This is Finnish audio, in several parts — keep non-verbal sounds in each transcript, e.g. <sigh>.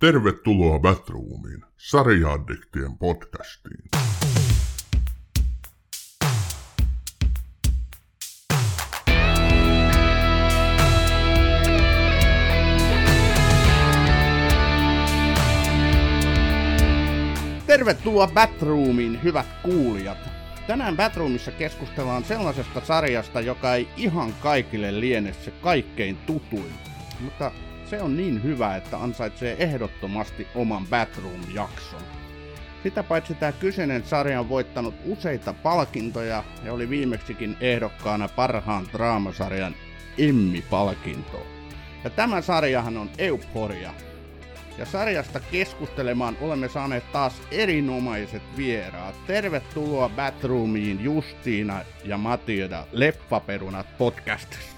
Tervetuloa Batroomiin, sarjaaddiktien podcastiin. Tervetuloa Batroomiin, hyvät kuulijat. Tänään Batroomissa keskustellaan sellaisesta sarjasta, joka ei ihan kaikille liene se kaikkein tutuin. Mutta se on niin hyvä, että ansaitsee ehdottomasti oman Batroom-jakson. Sitä paitsi tämä kyseinen sarja on voittanut useita palkintoja ja oli viimeksikin ehdokkaana parhaan draamasarjan Emmy-palkintoon. Ja tämä sarjahan on Euphoria. Ja sarjasta keskustelemaan olemme saaneet taas erinomaiset vieraat. Tervetuloa Batroomiin Justiina ja Matilda Leffaperunat podcastissa.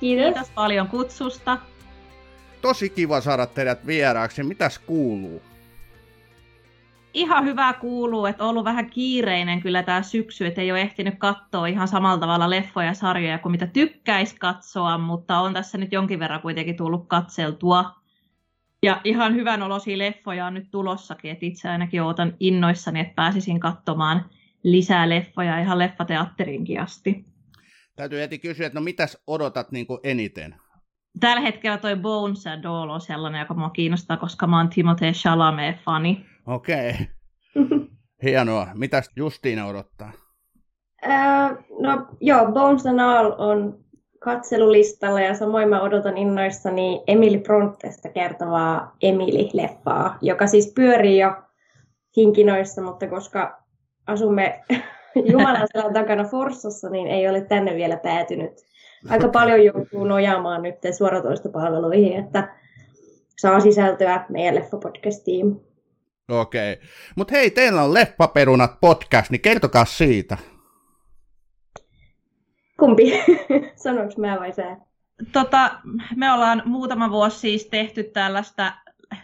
Kiitos. Kiitos paljon kutsusta tosi kiva saada teidät vieraaksi. Mitäs kuuluu? Ihan hyvä kuuluu, että on ollut vähän kiireinen kyllä tämä syksy, että ei ole ehtinyt katsoa ihan samalla tavalla leffoja ja sarjoja kuin mitä tykkäisi katsoa, mutta on tässä nyt jonkin verran kuitenkin tullut katseltua. Ja ihan hyvän olosia leffoja on nyt tulossakin, että itse ainakin ootan innoissani, että pääsisin katsomaan lisää leffoja ihan leffateatterinkin asti. Täytyy heti kysyä, että no mitäs odotat niin eniten? Tällä hetkellä toi Bones and Doll on sellainen, joka mua kiinnostaa, koska mä oon Timothée Chalamet-fani. Okei. Okay. <laughs> Hienoa. Mitäs Justiina odottaa? Uh, no joo, Bones and All on katselulistalla ja samoin mä odotan innoissani Emily Brontesta kertovaa Emily-leffaa, joka siis pyörii jo hinkinoissa, mutta koska asumme <laughs> Jumalan selän takana Forssassa, niin ei ole tänne vielä päätynyt aika paljon joutuu nojaamaan nyt suoratoistopalveluihin, että saa sisältöä meidän Leffa-podcastiin. Okei. Okay. Mutta hei, teillä on Leffaperunat podcast, niin kertokaa siitä. Kumpi? <laughs> Sanoinko mä vai sä? Tota, me ollaan muutama vuosi siis tehty tällaista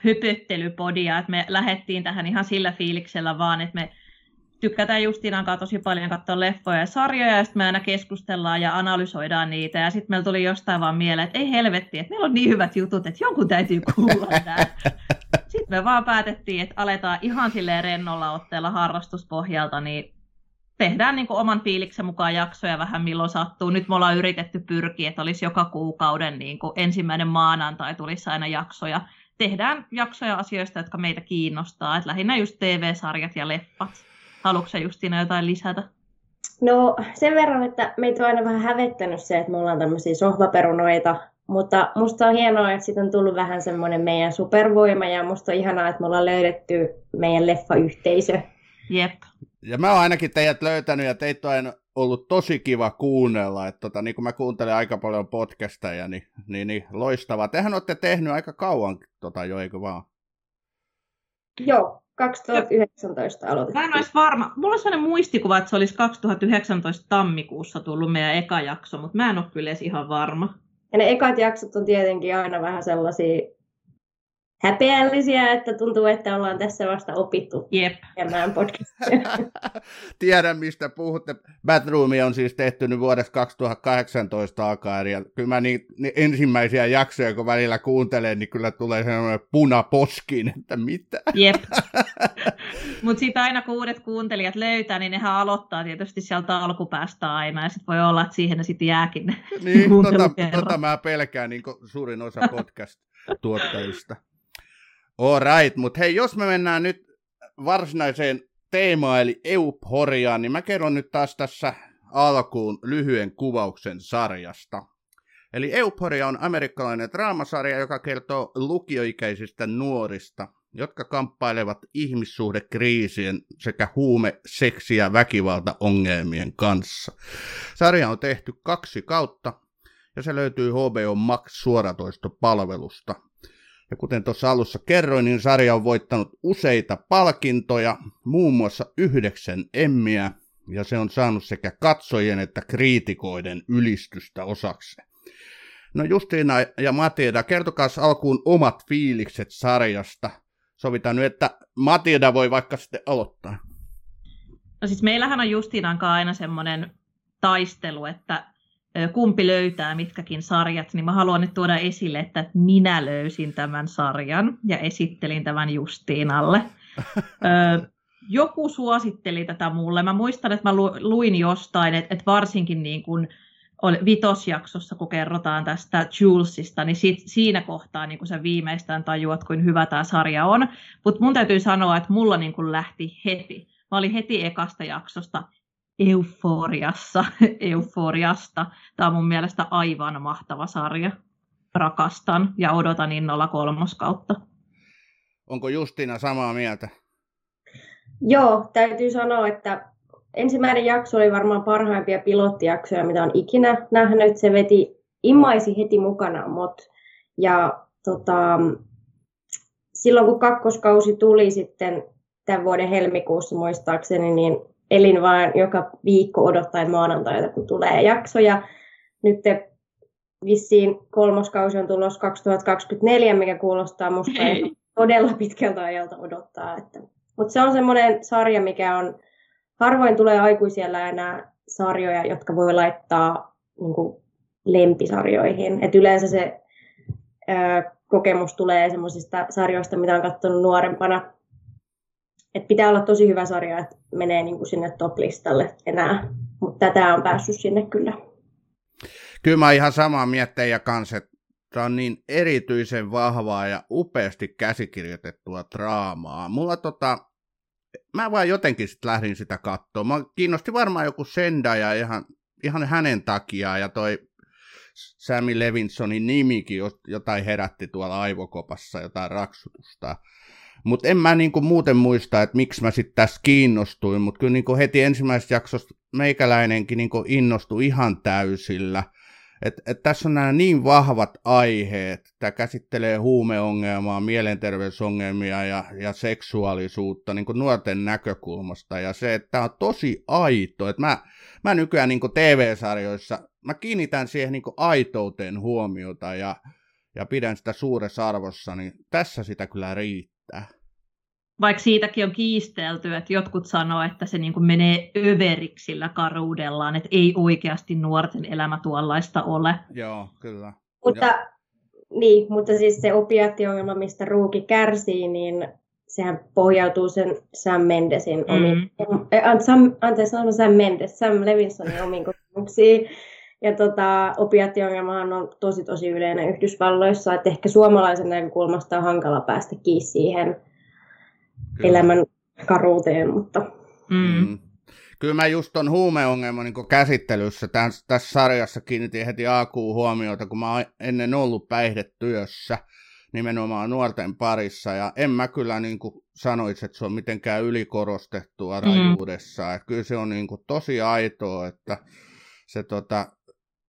hypyttelypodia, että me lähettiin tähän ihan sillä fiiliksellä vaan, että me tykätään Justiinan kanssa tosi paljon katsoa leffoja ja sarjoja, ja sitten me aina keskustellaan ja analysoidaan niitä, ja sitten meillä tuli jostain vaan mieleen, että ei helvetti, että meillä on niin hyvät jutut, että jonkun täytyy kuulla nämä. <laughs> Sitten me vaan päätettiin, että aletaan ihan silleen rennolla otteella harrastuspohjalta, niin tehdään niin kuin oman fiiliksen mukaan jaksoja vähän milloin sattuu. Nyt me ollaan yritetty pyrkiä, että olisi joka kuukauden niin kuin ensimmäinen maanantai tulisi aina jaksoja. Tehdään jaksoja asioista, jotka meitä kiinnostaa, että lähinnä just TV-sarjat ja leffat. Haluatko sä Justiina jotain lisätä? No sen verran, että meitä on aina vähän hävettänyt se, että me ollaan tämmöisiä sohvaperunoita, mutta musta on hienoa, että siitä on tullut vähän semmoinen meidän supervoima ja musta on ihanaa, että me ollaan löydetty meidän leffayhteisö. Jep. Ja mä oon ainakin teidät löytänyt ja teitä on ollut tosi kiva kuunnella, että tota, niin kun mä kuuntelen aika paljon podcasteja, niin, niin, niin loistavaa. Tehän olette tehnyt aika kauan tota jo, eikö vaan? Joo, 2019 aloitettiin. Mä en olisi varma. Mulla on sellainen muistikuva, että se olisi 2019 tammikuussa tullut meidän eka jakso, mutta mä en ole kyllä edes ihan varma. Ja ne ekat jaksot on tietenkin aina vähän sellaisia häpeällisiä, että tuntuu, että ollaan tässä vasta opittu Jep. tekemään <laughs> Tiedän, mistä puhutte. Batroom on siis tehty nyt vuodesta 2018 alkaen, ja kyllä mä niin, niin ensimmäisiä jaksoja, kun välillä kuuntelen, niin kyllä tulee sellainen punaposkin, että mitä? Jep. <laughs> Mutta sitten aina kun uudet kuuntelijat löytää, niin nehän aloittaa tietysti sieltä alkupäästä aina, ja sitten voi olla, että siihen ne sitten jääkin Niin, <laughs> tota, tota mä pelkään niin suurin osa podcast-tuottajista. All right, mutta hei, jos me mennään nyt varsinaiseen teemaan, eli Euphoriaan, niin mä kerron nyt taas tässä alkuun lyhyen kuvauksen sarjasta. Eli Euphoria on amerikkalainen draamasarja, joka kertoo lukioikäisistä nuorista, jotka kamppailevat ihmissuhdekriisien sekä huume-, seksi- ja väkivaltaongelmien kanssa. Sarja on tehty kaksi kautta, ja se löytyy HBO Max suoratoistopalvelusta. Ja kuten tuossa alussa kerroin, niin sarja on voittanut useita palkintoja, muun muassa yhdeksän emmiä, ja se on saanut sekä katsojien että kriitikoiden ylistystä osaksi. No Justiina ja Matilda, kertokaa alkuun omat fiilikset sarjasta. Sovitaan nyt, että Matilda voi vaikka sitten aloittaa. No siis meillähän on Justiinan aina semmoinen taistelu, että kumpi löytää mitkäkin sarjat, niin mä haluan nyt tuoda esille, että minä löysin tämän sarjan ja esittelin tämän Justiinalle. joku suositteli tätä mulle. Mä muistan, että mä luin jostain, että, varsinkin niin kuin vitosjaksossa, kun kerrotaan tästä Julesista, niin sit, siinä kohtaa niin kun sä viimeistään tajuat, kuin hyvä tämä sarja on. Mutta mun täytyy sanoa, että mulla niin kun lähti heti. Mä olin heti ekasta jaksosta euforiassa, <laughs> euforiasta. Tämä on mun mielestä aivan mahtava sarja. Rakastan ja odotan innolla kolmoskautta. Onko Justina samaa mieltä? Joo, täytyy sanoa, että ensimmäinen jakso oli varmaan parhaimpia pilottijaksoja, mitä on ikinä nähnyt. Se veti, immaisi heti mukana mut. Ja tota, silloin kun kakkoskausi tuli sitten tämän vuoden helmikuussa muistaakseni, niin elin vain joka viikko odottaen maanantaita, kun tulee jaksoja. Nyt vissiin kolmoskausi on tulossa 2024, mikä kuulostaa musta <laughs> todella pitkältä ajalta odottaa. Että. Mutta se on semmoinen sarja, mikä on, harvoin tulee aikuisella enää sarjoja, jotka voi laittaa niin kuin, lempisarjoihin. Et yleensä se ää, kokemus tulee semmoisista sarjoista, mitä on katsonut nuorempana et pitää olla tosi hyvä sarja, että menee niin kuin sinne top-listalle enää. Mutta tätä on päässyt sinne kyllä. Kyllä mä ihan samaa miettejä kanssa, että on niin erityisen vahvaa ja upeasti käsikirjoitettua draamaa. Mulla tota, mä vaan jotenkin sit lähdin sitä katsoa. Mä kiinnosti varmaan joku ja ihan, ihan hänen takiaan ja toi Sammy Levinsonin nimikin jotain herätti tuolla aivokopassa, jotain raksutusta. Mutta en mä niinku muuten muista, että miksi mä sitten tässä kiinnostuin, mutta kyllä niinku heti ensimmäisestä jaksosta meikäläinenkin niinku innostui ihan täysillä. Et, et tässä on nämä niin vahvat aiheet. Tämä käsittelee huumeongelmaa, mielenterveysongelmia ja, ja seksuaalisuutta niin kuin nuorten näkökulmasta. Ja se, että tämä on tosi aito. Et mä, mä nykyään niin kuin TV-sarjoissa, mä kiinnitän siihen niin kuin aitouteen huomiota ja, ja pidän sitä suuressa arvossa, niin tässä sitä kyllä riittää vaikka siitäkin on kiistelty, että jotkut sanoo, että se niin kuin menee överiksi sillä karuudellaan, että ei oikeasti nuorten elämä tuollaista ole. Joo, kyllä. Mutta, niin, mutta siis se opiattiongelma, mistä Ruuki kärsii, niin sehän pohjautuu sen Sam Mendesin mm. omiin, eh, Sam, anteeksi, sanon Sam Mendes, Sam Levinsonin omiin kokemuksiin. Ja tota, opiattiongelmahan on tosi tosi yleinen Yhdysvalloissa, että ehkä suomalaisen näkökulmasta on hankala päästä kiinni siihen Kyllä. elämän karuuteen, mutta... Mm. Mm. Kyllä mä just ton huumeongelman niin käsittelyssä tässä, tässä sarjassa kiinnitin heti alkuun huomiota, kun mä oon ennen ollut päihdetyössä nimenomaan nuorten parissa, ja en mä kyllä niin kuin sanoisi, että se on mitenkään ylikorostettua mm. rajuudessa. Mm. Kyllä se on niin kuin tosi aitoa, että se tota,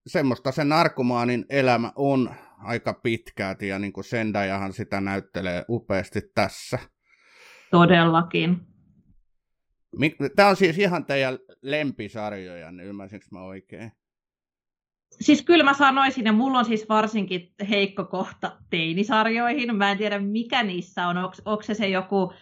semmoista se narkomaanin elämä on aika pitkälti, ja niin kuin Sendajahan sitä näyttelee upeasti tässä. Todellakin. Tämä on siis ihan teidän lempisarjoja, niin ymmärsinkö mä oikein? Siis kyllä mä sanoisin, ja mulla on siis varsinkin heikko kohta teinisarjoihin. Mä en tiedä, mikä niissä on. Onko se se joku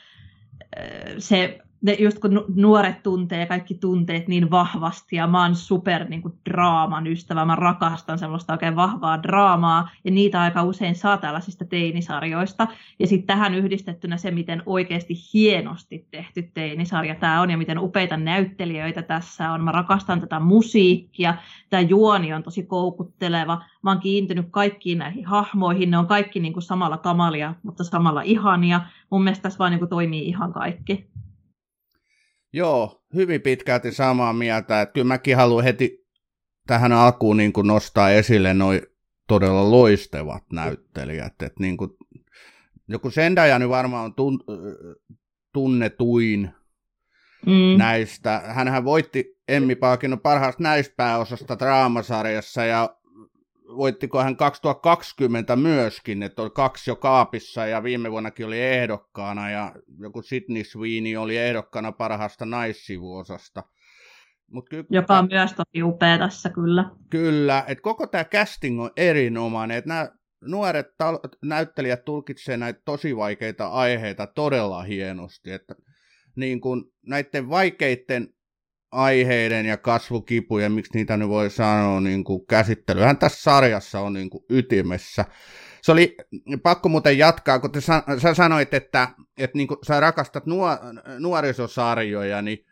se ne, just kun nuoret tuntee kaikki tunteet niin vahvasti ja mä oon super niin kuin, draaman ystävä, mä rakastan semmoista oikein vahvaa draamaa ja niitä aika usein saa tällaisista teinisarjoista ja sitten tähän yhdistettynä se, miten oikeasti hienosti tehty teinisarja tämä on ja miten upeita näyttelijöitä tässä on. Mä rakastan tätä musiikkia, tämä juoni on tosi koukutteleva, mä oon kiintynyt kaikkiin näihin hahmoihin, ne on kaikki niin kuin samalla kamalia, mutta samalla ihania. Mun mielestä tässä vaan niin kuin toimii ihan kaikki. Joo, hyvin pitkälti samaa mieltä. Että kyllä mäkin haluan heti tähän alkuun niin kuin nostaa esille noin todella loistevat näyttelijät. Että niin kuin, joku Sendaja nyt varmaan on tun, tunnetuin mm. näistä. Hänhän voitti Emmi Palkinnon parhaasta näispääosasta draamasarjassa ja voittiko hän 2020 myöskin, että oli kaksi jo kaapissa ja viime vuonnakin oli ehdokkaana ja joku Sydney Sweeney oli ehdokkaana parhaasta naissivuosasta. Mut ky- Joka on myös tosi upea tässä kyllä. Kyllä, että koko tämä casting on erinomainen, että nämä nuoret tal- näyttelijät tulkitsevat näitä tosi vaikeita aiheita todella hienosti, että niin kun näiden vaikeiden aiheiden ja kasvukipujen, miksi niitä nyt voi sanoa, niin kuin käsittelyhän tässä sarjassa on niin kuin ytimessä. Se oli pakko muuten jatkaa, kun te sä sanoit, että, että niin kuin sä rakastat nuor- nuorisosarjoja, niin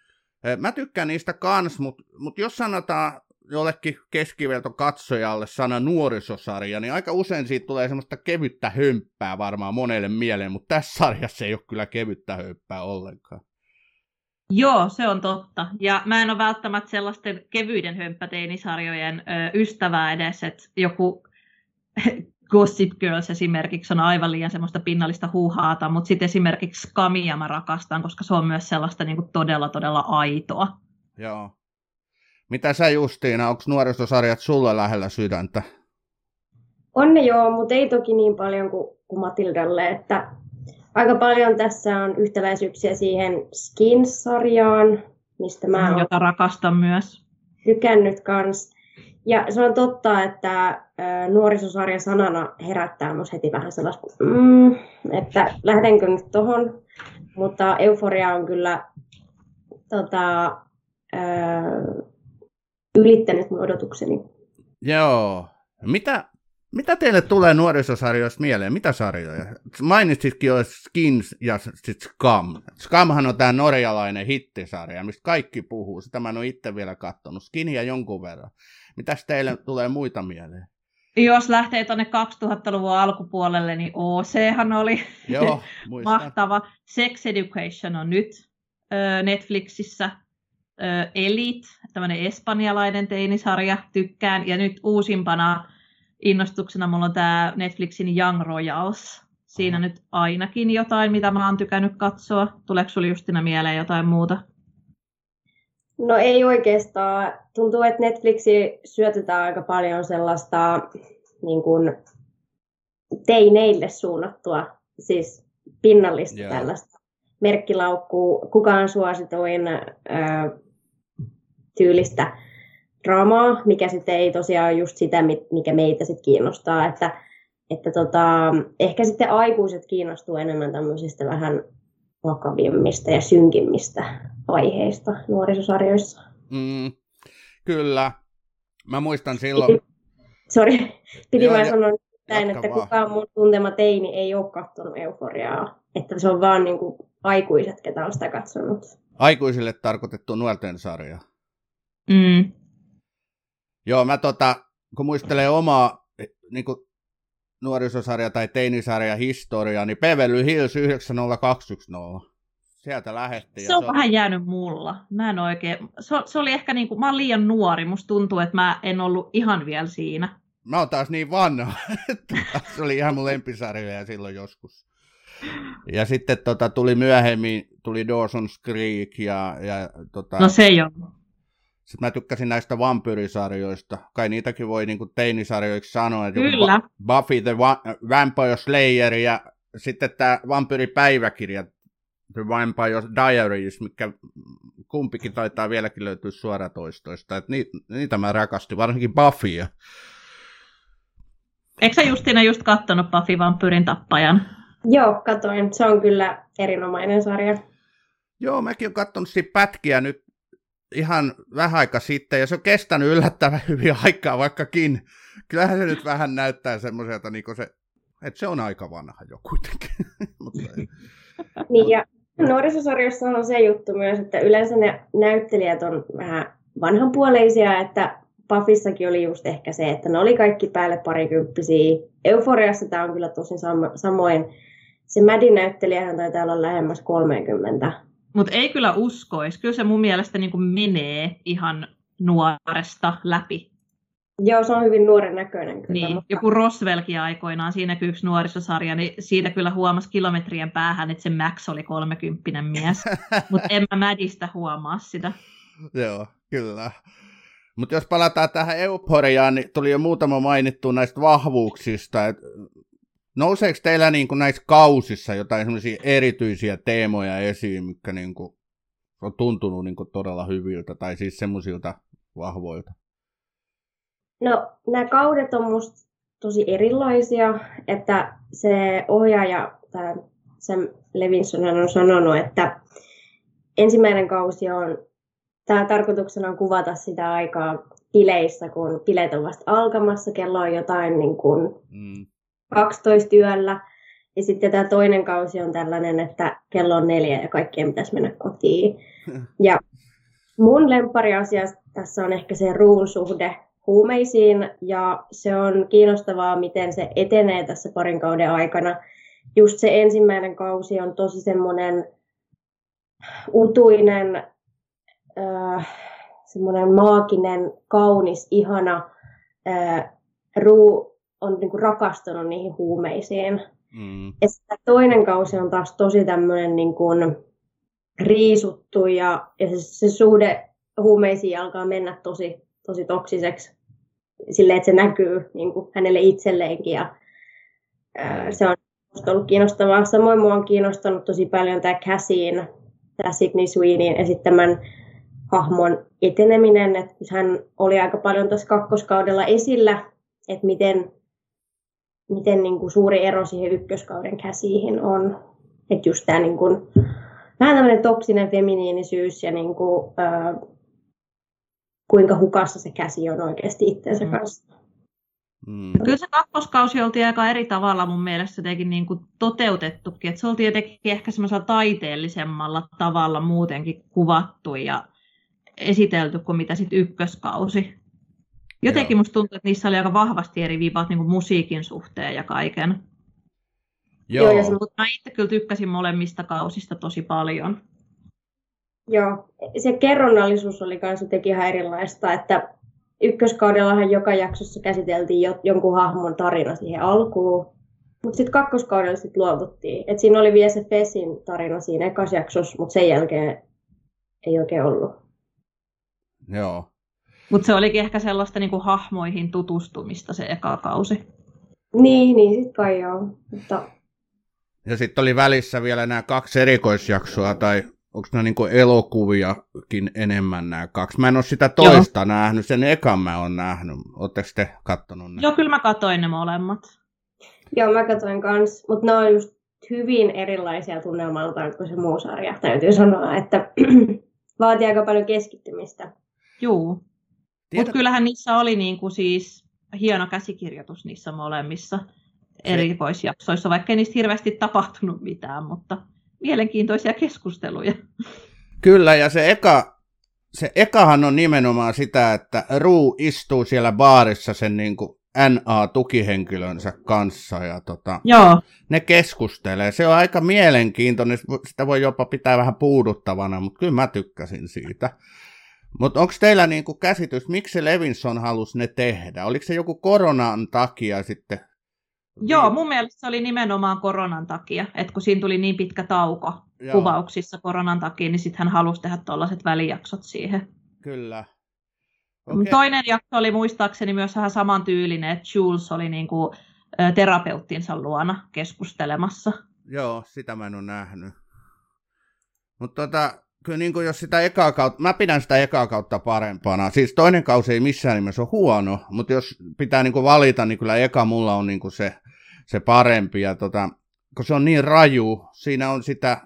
mä tykkään niistä kans, mutta mut jos sanotaan jollekin keskiverto katsojalle sana nuorisosarja, niin aika usein siitä tulee semmoista kevyttä hömppää varmaan monelle mieleen, mutta tässä sarjassa ei ole kyllä kevyttä hömppää ollenkaan. Joo, se on totta. Ja mä en ole välttämättä sellaisten kevyiden hömppäteinisarjojen ö, ystävää edes, että joku <laughs> Gossip Girls esimerkiksi on aivan liian semmoista pinnallista huuhaata, mutta sitten esimerkiksi Kamia mä rakastan, koska se on myös sellaista niin kuin todella, todella aitoa. Joo. Mitä sä Justiina, onko nuorisosarjat sulle lähellä sydäntä? On ne joo, mutta ei toki niin paljon kuin, kuin Matildalle, että aika paljon tässä on yhtäläisyyksiä siihen Skins-sarjaan, mistä mä oon Jota rakastan myös. Tykännyt kans. Ja se on totta, että nuorisosarja sanana herättää myös heti vähän sellaista, mm, että lähdenkö nyt tohon. Mutta Euforia on kyllä tota, ylittänyt mun odotukseni. Joo. Mitä, mitä teille tulee nuorisosarjoista mieleen? Mitä sarjoja? Mainitsitkin jo Skins ja sit Scam. Scamhan on tämä norjalainen hittisarja, mistä kaikki puhuu. Sitä mä en ole itse vielä katsonut. Skinia jonkun verran. Mitäs teille tulee muita mieleen? Jos lähtee tuonne 2000-luvun alkupuolelle, niin OChan oli Joo, <laughs> mahtava. Sex Education on nyt Netflixissä Elite, tämmöinen espanjalainen teinisarja, tykkään. Ja nyt uusimpana innostuksena mulla on tämä Netflixin Young Royals. Siinä Aha. nyt ainakin jotain, mitä mä oon tykännyt katsoa. Tuleeko sulla Justina mieleen jotain muuta? No ei oikeastaan. Tuntuu, että Netflixi syötetään aika paljon sellaista niin kuin, teineille suunnattua, siis pinnallista yeah. tällaista merkkilaukkuu, kukaan suosituin tyylistä draamaa, mikä sitten ei tosiaan ole just sitä, mikä meitä sitten kiinnostaa, että, että tota, ehkä sitten aikuiset kiinnostuu enemmän tämmöisistä vähän vakavimmista ja synkimmistä aiheista nuorisosarjoissa. Mm, kyllä. Mä muistan silloin... Sori, piti vain sanoa näin, että vaan. kukaan mun tuntema teini ei ole katsonut euforiaa. Että se on vaan niin kuin aikuiset, ketä on sitä katsonut. Aikuisille tarkoitettu nuorten sarja. Mm. Joo, mä tota, kun muistelee omaa niin kuin nuorisosarja tai teinisarja historiaa, niin Beverly Hills 90210. Sieltä lähettiin. Se on, se on vähän jäänyt mulla. Mä en oikein, se, se oli ehkä niin kuin, mä liian nuori, musta tuntuu, että mä en ollut ihan vielä siinä. Mä oon taas niin vanha, <laughs> että se oli ihan mun lempisarjoja silloin joskus. Ja sitten tota, tuli myöhemmin, tuli Dawson's Creek ja, ja tota, No se jo. Sitten mä tykkäsin näistä vampyrisarjoista. Kai niitäkin voi niin teinisarjoiksi sanoa. Kyllä. Buffy the Vampire Slayer ja sitten tämä vampyripäiväkirja The Vampire Diaries, mikä kumpikin taitaa vieläkin löytyä suoratoistoista. Et niitä, niitä mä rakastin, varsinkin Buffya. Eikö sä Justina just kattonut Buffy Vampyrin tappajan? Joo, katoin. Se on kyllä erinomainen sarja. Joo, mäkin olen katsonut siitä pätkiä nyt ihan vähän aika sitten, ja se on kestänyt yllättävän <laughs> hyvin aikaa, vaikkakin kyllähän se nyt vähän näyttää semmoiselta, niin se, että se on aika vanha jo kuitenkin. <laughs> Niin, ja nuorisosarjossa on se juttu myös, että yleensä ne näyttelijät on vähän vanhanpuoleisia, että Pafissakin oli just ehkä se, että ne oli kaikki päälle parikymppisiä. Euforiassa tämä on kyllä tosi sam- samoin. Se Madin näyttelijähän taitaa olla lähemmäs 30. Mutta ei kyllä uskoisi. Kyllä se mun mielestä niin kuin menee ihan nuoresta läpi. Joo, se on hyvin nuoren näköinen kyllä. Niin, mutta... joku Roswellkin aikoinaan, siinäkin yksi nuorisosarja, niin siitä kyllä huomasi kilometrien päähän, että se Max oli kolmekymppinen mies. <laughs> mutta en mä Madista huomaa sitä. Joo, kyllä. Mutta jos palataan tähän euforiaan, niin tuli jo muutama mainittu näistä vahvuuksista. Et nouseeko teillä niin kuin näissä kausissa jotain semmoisia erityisiä teemoja esiin, mitkä niin kuin on tuntunut niin kuin todella hyviltä, tai siis semmoisilta vahvoilta? No, nämä kaudet on musta tosi erilaisia, että se ohjaaja, tämä Sam Levinson on sanonut, että ensimmäinen kausi on tämä tarkoituksena on kuvata sitä aikaa bileissä, kun bileet on vasta alkamassa, kello on jotain niin kuin mm. 12 yöllä. Ja sitten tämä toinen kausi on tällainen, että kello on neljä ja kaikkien pitäisi mennä kotiin. <laughs> Ja mun asia tässä on ehkä se ruun suhde huumeisiin ja se on kiinnostavaa, miten se etenee tässä parin kauden aikana. Just se ensimmäinen kausi on tosi semmoinen utuinen, äh, semmoinen maaginen, kaunis, ihana. Äh, Ruu on niinku rakastunut niihin huumeisiin. Mm. Ja toinen kausi on taas tosi tämmöinen niinku riisuttu ja, ja se, se suhde huumeisiin alkaa mennä tosi, tosi toksiseksi silleen, että se näkyy niin kuin hänelle itselleenkin ja ää, se on ollut kiinnostavaa. Samoin mua on kiinnostanut tosi paljon tämä Cassien, tämä Sidney Sweeneyin esittämän hahmon eteneminen, että hän oli aika paljon tässä kakkoskaudella esillä, että miten, miten niin kuin suuri ero siihen ykköskauden käsiin on. Että just tämä niin kuin, vähän tämmöinen toksinen feminiinisyys ja niin kuin, ää, kuinka hukassa se käsi on oikeasti itsensä mm. kanssa. Mm. Kyllä se kakkoskausi oltiin aika eri tavalla mun mielestä jotenkin niin kuin toteutettukin. Että se oltiin jotenkin ehkä semmoisella taiteellisemmalla tavalla muutenkin kuvattu ja esitelty kuin mitä sitten ykköskausi. Jotenkin Joo. musta tuntuu, että niissä oli aika vahvasti eri viivat niin kuin musiikin suhteen ja kaiken. Joo. Joo ja se... Mutta mä itse kyllä tykkäsin molemmista kausista tosi paljon. Joo, se kerronnallisuus oli myös jotenkin ihan erilaista, että ykköskaudellahan joka jaksossa käsiteltiin jo, jonkun hahmon tarina siihen alkuun, mutta sitten kakkoskaudella sitten luovuttiin. Et siinä oli vielä se Fessin tarina siinä ekas jaksossa, mutta sen jälkeen ei oikein ollut. Joo. Mutta se olikin ehkä sellaista niinku hahmoihin tutustumista se eka kausi. Niin, niin sitten kai joo. Mutta... Ja sitten oli välissä vielä nämä kaksi erikoisjaksoa tai onko nämä niin elokuviakin enemmän nämä kaksi? Mä en ole sitä toista Joo. nähnyt, sen ekan mä oon nähnyt. Oletteko te kattonut ne? Joo, kyllä mä katoin ne molemmat. Joo, mä katoin kans, mutta ne on just hyvin erilaisia tunnelmaltaan kuin se muu sarja, täytyy sanoa, että <clears throat> vaatii aika paljon keskittymistä. Joo, mutta kyllähän niissä oli niinku siis hieno käsikirjoitus niissä molemmissa erikoisjaksoissa, vaikka ei niistä hirveästi tapahtunut mitään, mutta mielenkiintoisia keskusteluja. Kyllä, ja se eka, se ekahan on nimenomaan sitä, että Ruu istuu siellä baarissa sen niin kuin NA-tukihenkilönsä kanssa ja tota, Joo. ne keskustelee. Se on aika mielenkiintoinen, sitä voi jopa pitää vähän puuduttavana, mutta kyllä mä tykkäsin siitä. Mutta onko teillä niinku käsitys, miksi Levinson halusi ne tehdä? Oliko se joku koronan takia sitten Joo, mun mielestä se oli nimenomaan koronan takia, että kun siinä tuli niin pitkä tauko Joo. kuvauksissa koronan takia, niin sitten hän halusi tehdä tuollaiset välijaksot siihen. Kyllä. Okay. Toinen jakso oli muistaakseni myös vähän samantyylinen, että Jules oli niin kuin, terapeuttinsa luona keskustelemassa. Joo, sitä mä en ole nähnyt. Mutta tota, kyllä niin kuin jos sitä ekaa kautta, mä pidän sitä ekaa kautta parempana. Siis toinen kausi ei missään nimessä ole huono, mutta jos pitää niin kuin valita, niin kyllä eka mulla on niin kuin se se parempi. Ja tota, kun se on niin raju, siinä on sitä,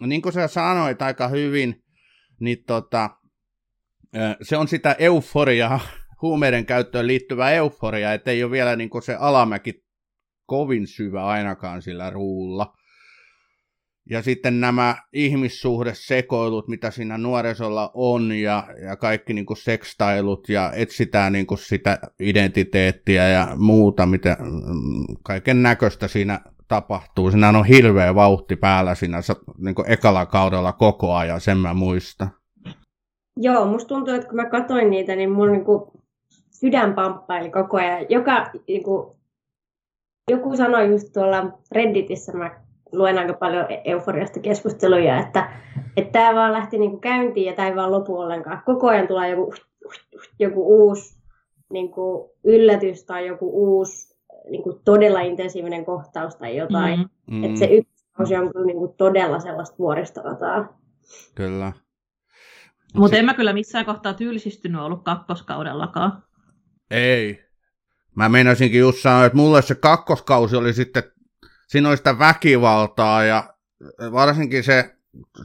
niin kuin sä sanoit aika hyvin, niin tota, se on sitä euforiaa, <laughs> huumeiden käyttöön liittyvää euforiaa, ettei ole vielä niin kuin se alamäki kovin syvä ainakaan sillä ruulla. Ja sitten nämä ihmissuhdesekoilut, mitä siinä nuorisolla on, ja, ja kaikki niin kuin sekstailut, ja etsitään niin kuin sitä identiteettiä ja muuta, mitä mm, kaiken näköistä siinä tapahtuu. Siinä on hirveä vauhti päällä siinä niin kuin ekalla kaudella koko ajan, sen mä muistan. Joo, musta tuntuu, että kun mä katsoin niitä, niin mun niin kuin sydän pamppaili koko ajan. Joka, niin kuin, joku sanoi just tuolla Redditissä, mä luen aika paljon e- euforiasta keskusteluja, että, että tämä vaan lähti niin kuin käyntiin ja tämä ei vaan lopu ollenkaan. Koko ajan tulee joku, joku uusi niin kuin yllätys tai joku uusi niin kuin todella intensiivinen kohtaus tai jotain. Mm. Mm. Että se yksi kausi on kyllä niin kuin todella sellaista vuoristorataa. Kyllä. Mutta en mä kyllä missään kohtaa tyylisistynyt ollut kakkoskaudellakaan. Ei. Mä meinasinkin just sanoa, että mulle se kakkoskausi oli sitten siinä oli sitä väkivaltaa ja varsinkin se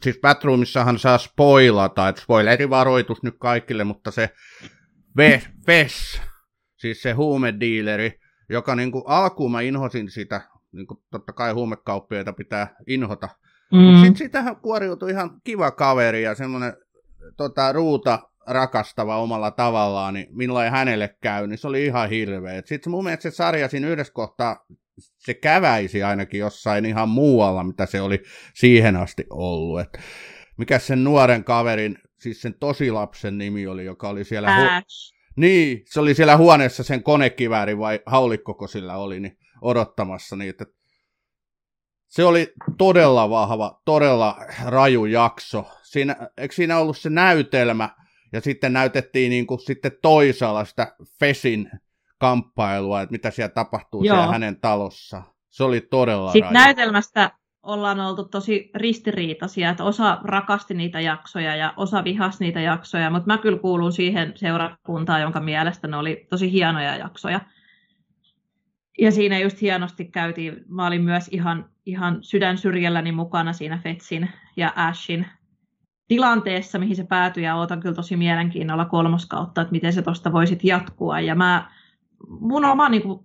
siis Batroomissahan saa spoilata, että spoilerivaroitus nyt kaikille, mutta se Fess, siis se huumediileri, joka niin kuin alkuun mä inhosin sitä, niin kuin totta kai huumekauppiaita pitää inhota, mm. mutta sitten sitähän kuoriutui ihan kiva kaveri ja semmoinen tota, ruuta rakastava omalla tavallaan, niin milloin hänelle käy, niin se oli ihan hirveä. Sitten mun mielestä se sarja siinä yhdessä kohtaa, se käväisi ainakin jossain ihan muualla, mitä se oli siihen asti ollut. Et mikä sen nuoren kaverin, siis sen tosilapsen nimi oli, joka oli siellä... Hu- niin, se oli siellä huoneessa sen konekivääri vai haulikkoko sillä oli, niin odottamassa niitä. Se oli todella vahva, todella raju jakso. Siinä, eikö siinä ollut se näytelmä, ja sitten näytettiin niin kuin sitten toisaalla sitä Fesin kamppailua, että mitä siellä tapahtuu Joo. siellä hänen talossa. Se oli todella Sitten raju. näytelmästä ollaan oltu tosi ristiriitaisia, että osa rakasti niitä jaksoja ja osa vihasi niitä jaksoja, mutta mä kyllä kuulun siihen seurakuntaan, jonka mielestä ne oli tosi hienoja jaksoja. Ja siinä just hienosti käytiin, mä olin myös ihan, ihan sydän syrjälläni mukana siinä Fetsin ja Ashin tilanteessa, mihin se päätyi, ja ootan kyllä tosi mielenkiinnolla kolmoskautta, että miten se tuosta voisit jatkua. Ja mä, mun oma, niin kuin,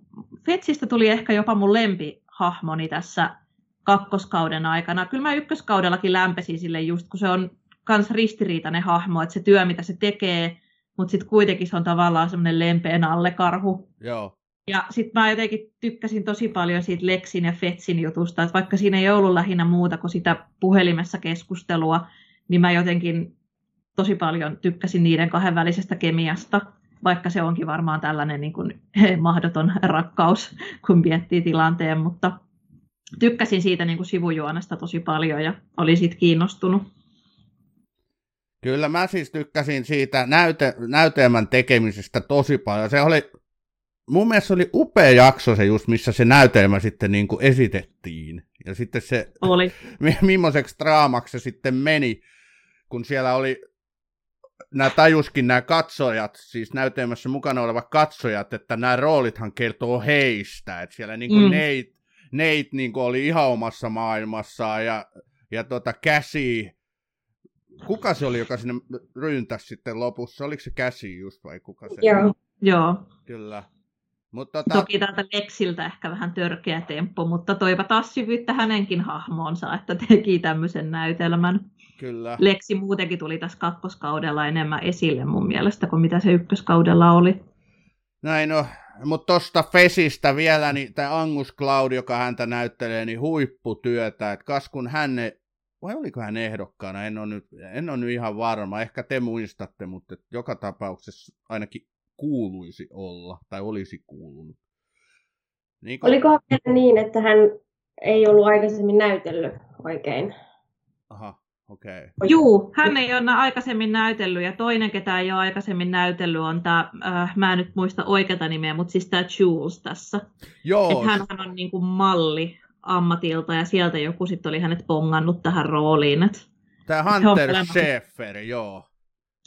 Fetsistä tuli ehkä jopa mun lempihahmoni tässä kakkoskauden aikana. Kyllä mä ykköskaudellakin lämpesin sille just, kun se on kans ristiriitainen hahmo, että se työ, mitä se tekee, mutta sitten kuitenkin se on tavallaan semmoinen lempeän allekarhu. Joo. Ja sitten mä jotenkin tykkäsin tosi paljon siitä Lexin ja Fetsin jutusta, että vaikka siinä ei ollut lähinnä muuta kuin sitä puhelimessa keskustelua, niin mä jotenkin tosi paljon tykkäsin niiden kahden välisestä kemiasta, vaikka se onkin varmaan tällainen niin kuin, <laughs> mahdoton rakkaus, kun miettii tilanteen, mutta tykkäsin siitä niin kuin sivujuonesta tosi paljon ja olin siitä kiinnostunut. Kyllä mä siis tykkäsin siitä näyte, näytelmän tekemisestä tosi paljon. Se oli, mun mielestä se oli upea jakso se just, missä se näytelmä sitten niin kuin esitettiin. Ja sitten se, oli. <laughs> millaiseksi draamaksi se sitten meni kun siellä oli, nämä tajuskin nämä katsojat, siis näytelmässä mukana olevat katsojat, että nämä roolithan kertoo heistä, että siellä niin kuin mm. Nate, Nate niin kuin oli ihan omassa maailmassaan ja, ja tota käsi, kuka se oli, joka sinne ryntäsi sitten lopussa, oliko se käsi just vai kuka se? Joo. Joo. Kyllä. Mutta tota... Toki tältä Lexiltä ehkä vähän törkeä temppu, mutta toipa taas syvyyttä hänenkin hahmoonsa, että teki tämmöisen näytelmän. Kyllä. Lexi muutenkin tuli tässä kakkoskaudella enemmän esille mun mielestä kuin mitä se ykköskaudella oli. Näin no, mutta tuosta Fesistä vielä, niin tämä Angus Cloud, joka häntä näyttelee, niin huipputyötä. Et kas kun hän, vai oliko hän ehdokkaana, en ole, nyt, en ole nyt ihan varma, ehkä te muistatte, mutta joka tapauksessa ainakin kuuluisi olla, tai olisi kuulunut. Niin kun... Olikohan niin, että hän ei ollut aikaisemmin näytellyt oikein? Aha. Okay. Juu, hän ei ole aikaisemmin näytellyt ja toinen, ketä ei ole aikaisemmin näytellyt, on tämä, äh, mä en nyt muista oikeata nimeä, mutta siis tämä Jules tässä. Joo. Että hän on niinku malli ammatilta ja sieltä joku sitten oli hänet pongannut tähän rooliin. Tämä Hunter Schaeffer, joo.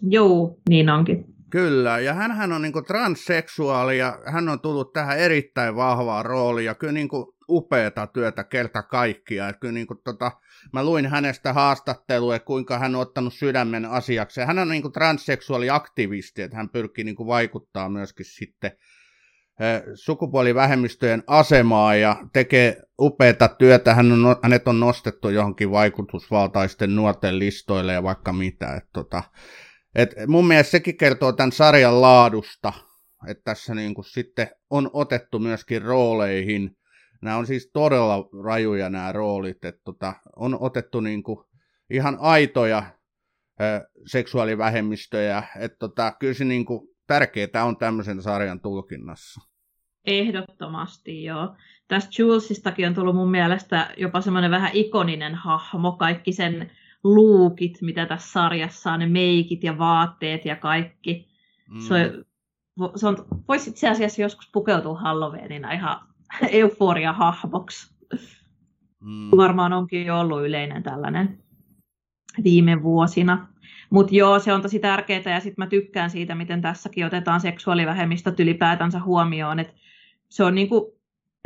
Joo, niin onkin. Kyllä, ja hän on niinku transseksuaali ja hän on tullut tähän erittäin vahvaa roolia. Ja kyllä niinku upeata työtä kerta kaikkiaan. Kyllä niinku tota, mä luin hänestä haastattelua, kuinka hän on ottanut sydämen asiaksi. Hän on niinku transseksuaaliaktivisti, että hän pyrkii niinku vaikuttaa myöskin sitten sukupuolivähemmistöjen asemaa ja tekee upeata työtä. Hän on, hänet on nostettu johonkin vaikutusvaltaisten nuorten listoille ja vaikka mitä. Et tota, et mun mielestä sekin kertoo tämän sarjan laadusta, että tässä niin kuin sitten on otettu myöskin rooleihin. Nämä on siis todella rajuja nämä roolit, että tota, on otettu niin kuin ihan aitoja ö, seksuaalivähemmistöjä. Että tota, kyllä se niin kuin tärkeää on tämmöisen sarjan tulkinnassa. Ehdottomasti, joo. Tästä Julesistakin on tullut mun mielestä jopa semmoinen vähän ikoninen hahmo, kaikki sen luukit, mitä tässä sarjassa on, ne meikit ja vaatteet ja kaikki. Mm. Se, on, se on, voisi itse asiassa joskus pukeutua Halloweenina ihan <laughs> euforia-hahmoksi. Mm. Varmaan onkin jo ollut yleinen tällainen viime vuosina. Mutta joo, se on tosi tärkeää ja sitten mä tykkään siitä, miten tässäkin otetaan seksuaalivähemmistöt ylipäätänsä huomioon. Et se on niinku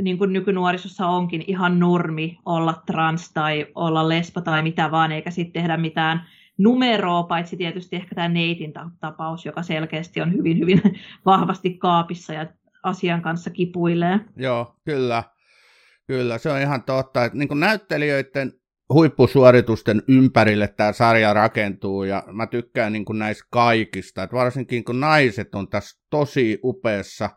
niin kuin nykynuorisossa onkin ihan normi olla trans tai olla lesbo tai mitä vaan, eikä sitten tehdä mitään numeroa, paitsi tietysti ehkä tämä Neitin tapaus, joka selkeästi on hyvin, hyvin <laughs> vahvasti kaapissa ja asian kanssa kipuilee. Joo, kyllä. Kyllä, se on ihan totta. Että niin näyttelijöiden huippusuoritusten ympärille tämä sarja rakentuu, ja mä tykkään niin kuin näistä kaikista. Että varsinkin kun naiset on tässä tosi upeassa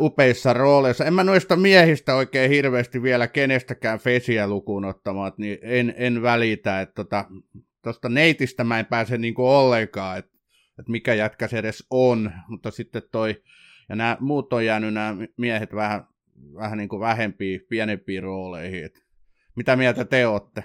upeissa rooleissa. En mä noista miehistä oikein hirveästi vielä kenestäkään fesiä lukuun ottamaan, niin en, en välitä, että tota, neitistä mä en pääse niinku ollenkaan, että, että mikä jätkä se edes on, mutta sitten toi, ja nämä muut on jäänyt nämä miehet vähän, vähän niin kuin vähempiin, pienempiin rooleihin. Et mitä mieltä te olette?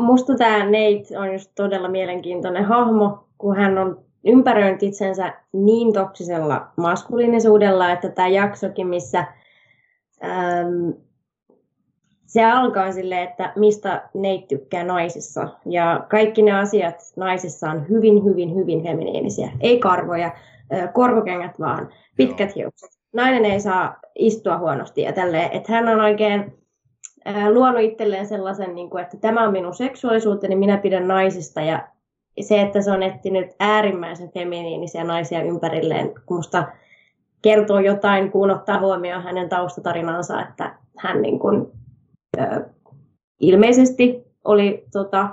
Musta tämä Nate on just todella mielenkiintoinen hahmo, kun hän on ympäröinyt itsensä niin toksisella maskuliinisuudella, että tämä jaksokin, missä äm, se alkaa sille, että mistä Nate tykkää naisissa. Ja kaikki ne asiat naisissa on hyvin, hyvin, hyvin feminiinisiä. Ei karvoja, korkokengät vaan, pitkät hiukset. Nainen ei saa istua huonosti ja tälleen, että hän on oikein luonut itselleen sellaisen, niin että tämä on minun seksuaalisuuteni, minä pidän naisista ja se, että se on etsinyt äärimmäisen feminiinisiä naisia ympärilleen, musta kertoo jotain, kun ottaa huomioon hänen taustatarinansa, että hän niin kuin, ö, ilmeisesti oli tota,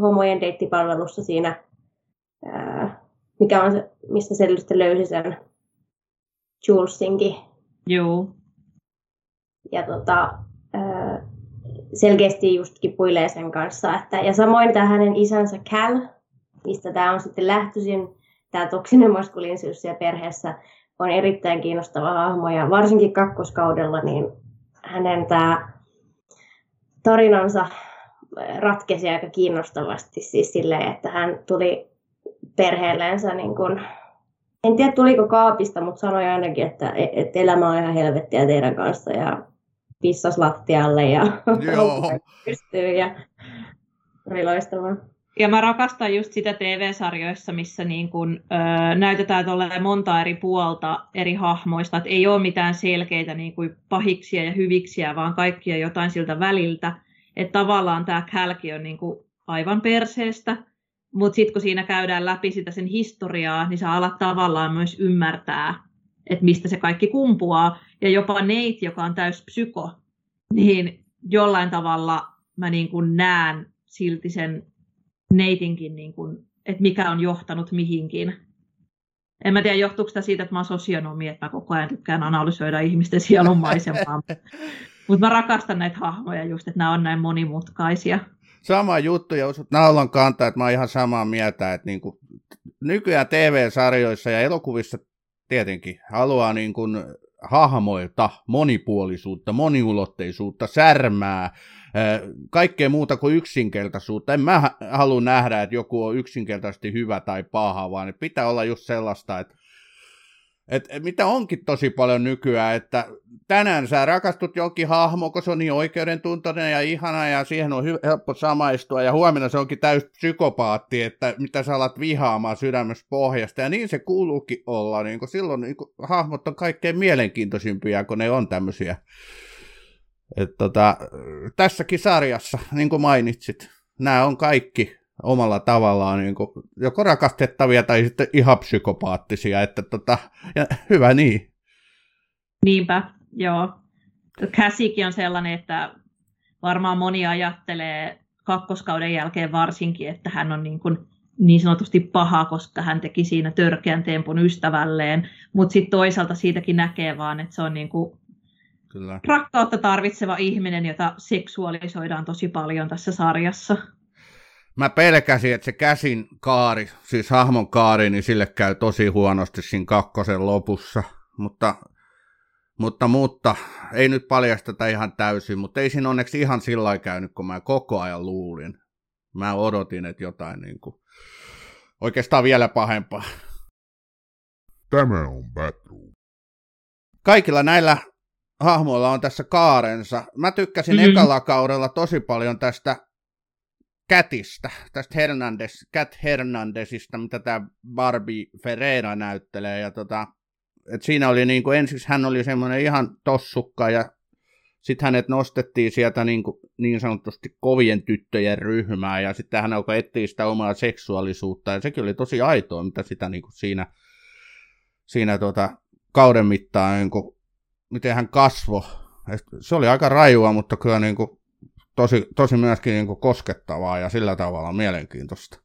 homojen deittipalvelussa siinä, ö, mikä on se, mistä se löysi sen Julesinkin. Joo. Ja tota, ö, selkeästi just kipuilee sen kanssa. Että, ja samoin tämä hänen isänsä Cal, mistä tämä on sitten lähtöisin, tämä toksinen maskuliinisuus ja perheessä on erittäin kiinnostava hahmo ja varsinkin kakkoskaudella niin hänen tämä tarinansa ratkesi aika kiinnostavasti siis silleen, että hän tuli perheelleensä niin kuin, en tiedä tuliko kaapista, mutta sanoi ainakin, että, että elämä on ihan helvettiä teidän kanssa ja pissas lattialle ja <laughs> <laughs> pystyy ja loistavaa. Ja mä rakastan just sitä TV-sarjoissa, missä niin kun, ö, näytetään monta eri puolta eri hahmoista, että ei ole mitään selkeitä niin kuin pahiksia ja hyviksiä, vaan kaikkia jotain siltä väliltä. Että tavallaan tämä kälki on niin kuin aivan perseestä, mutta sitten kun siinä käydään läpi sitä sen historiaa, niin sä alat tavallaan myös ymmärtää, että mistä se kaikki kumpuaa. Ja jopa Nate, joka on täys psyko, niin jollain tavalla mä niin kuin näen silti sen neitinkin, niin kuin, että mikä on johtanut mihinkin. En mä tiedä, johtuuko sitä siitä, että mä oon sosionomi, että mä koko ajan tykkään analysoida ihmisten sielun maisemaa. <laughs> Mutta mä rakastan näitä hahmoja just, että nämä on näin monimutkaisia. Sama juttu, ja usut naulan kantaa, että mä oon ihan samaa mieltä, että niin kuin, nykyään TV-sarjoissa ja elokuvissa tietenkin haluaa niin kuin hahmoilta monipuolisuutta, moniulotteisuutta, särmää, kaikkea muuta kuin yksinkertaisuutta. En mä halua nähdä, että joku on yksinkertaisesti hyvä tai paha, vaan pitää olla just sellaista, että et, mitä onkin tosi paljon nykyään, että tänään sä rakastut jonkin hahmo, kun se on niin oikeudentuntoinen ja ihana ja siihen on helppo samaistua ja huomenna se onkin täys psykopaatti, että mitä sä alat vihaamaan sydämessä pohjasta ja niin se kuuluukin olla, niin kun silloin niin kun hahmot on kaikkein mielenkiintoisimpia, kun ne on tämmöisiä. Tota, tässäkin sarjassa, niin kuin mainitsit, nämä on kaikki omalla tavallaan niin kuin, joko rakastettavia tai sitten ihan psykopaattisia, että tota, ja hyvä niin. Niinpä, joo. Käsikin on sellainen, että varmaan moni ajattelee kakkoskauden jälkeen varsinkin, että hän on niin, kuin niin sanotusti paha, koska hän teki siinä törkeän tempun ystävälleen, mutta sitten toisaalta siitäkin näkee vaan, että se on niin kuin Kyllä. rakkautta tarvitseva ihminen, jota seksuaalisoidaan tosi paljon tässä sarjassa mä pelkäsin, että se käsin kaari, siis hahmon kaari, niin sille käy tosi huonosti siinä kakkosen lopussa. Mutta, mutta, mutta ei nyt paljasteta ihan täysin, mutta ei siinä onneksi ihan sillä käynyt, kun mä koko ajan luulin. Mä odotin, että jotain niin kuin, oikeastaan vielä pahempaa. Tämä on Batroom. Kaikilla näillä hahmoilla on tässä kaarensa. Mä tykkäsin mm-hmm. ekalla kaudella tosi paljon tästä Catista, tästä Hernandez, Cat Hernandezista, mitä tämä Barbie Ferreira näyttelee. Ja tota, että siinä oli niin kuin, ensiksi hän oli semmoinen ihan tossukka ja sitten hänet nostettiin sieltä niin, kuin, niin sanotusti kovien tyttöjen ryhmää ja sitten hän alkoi etsiä sitä omaa seksuaalisuutta ja sekin oli tosi aitoa, mitä sitä niin kuin siinä, siinä tuota, kauden mittaan, niin kuin, miten hän kasvoi. Se oli aika rajua, mutta kyllä niin kuin, tosi, tosi myöskin niin kuin koskettavaa ja sillä tavalla mielenkiintoista.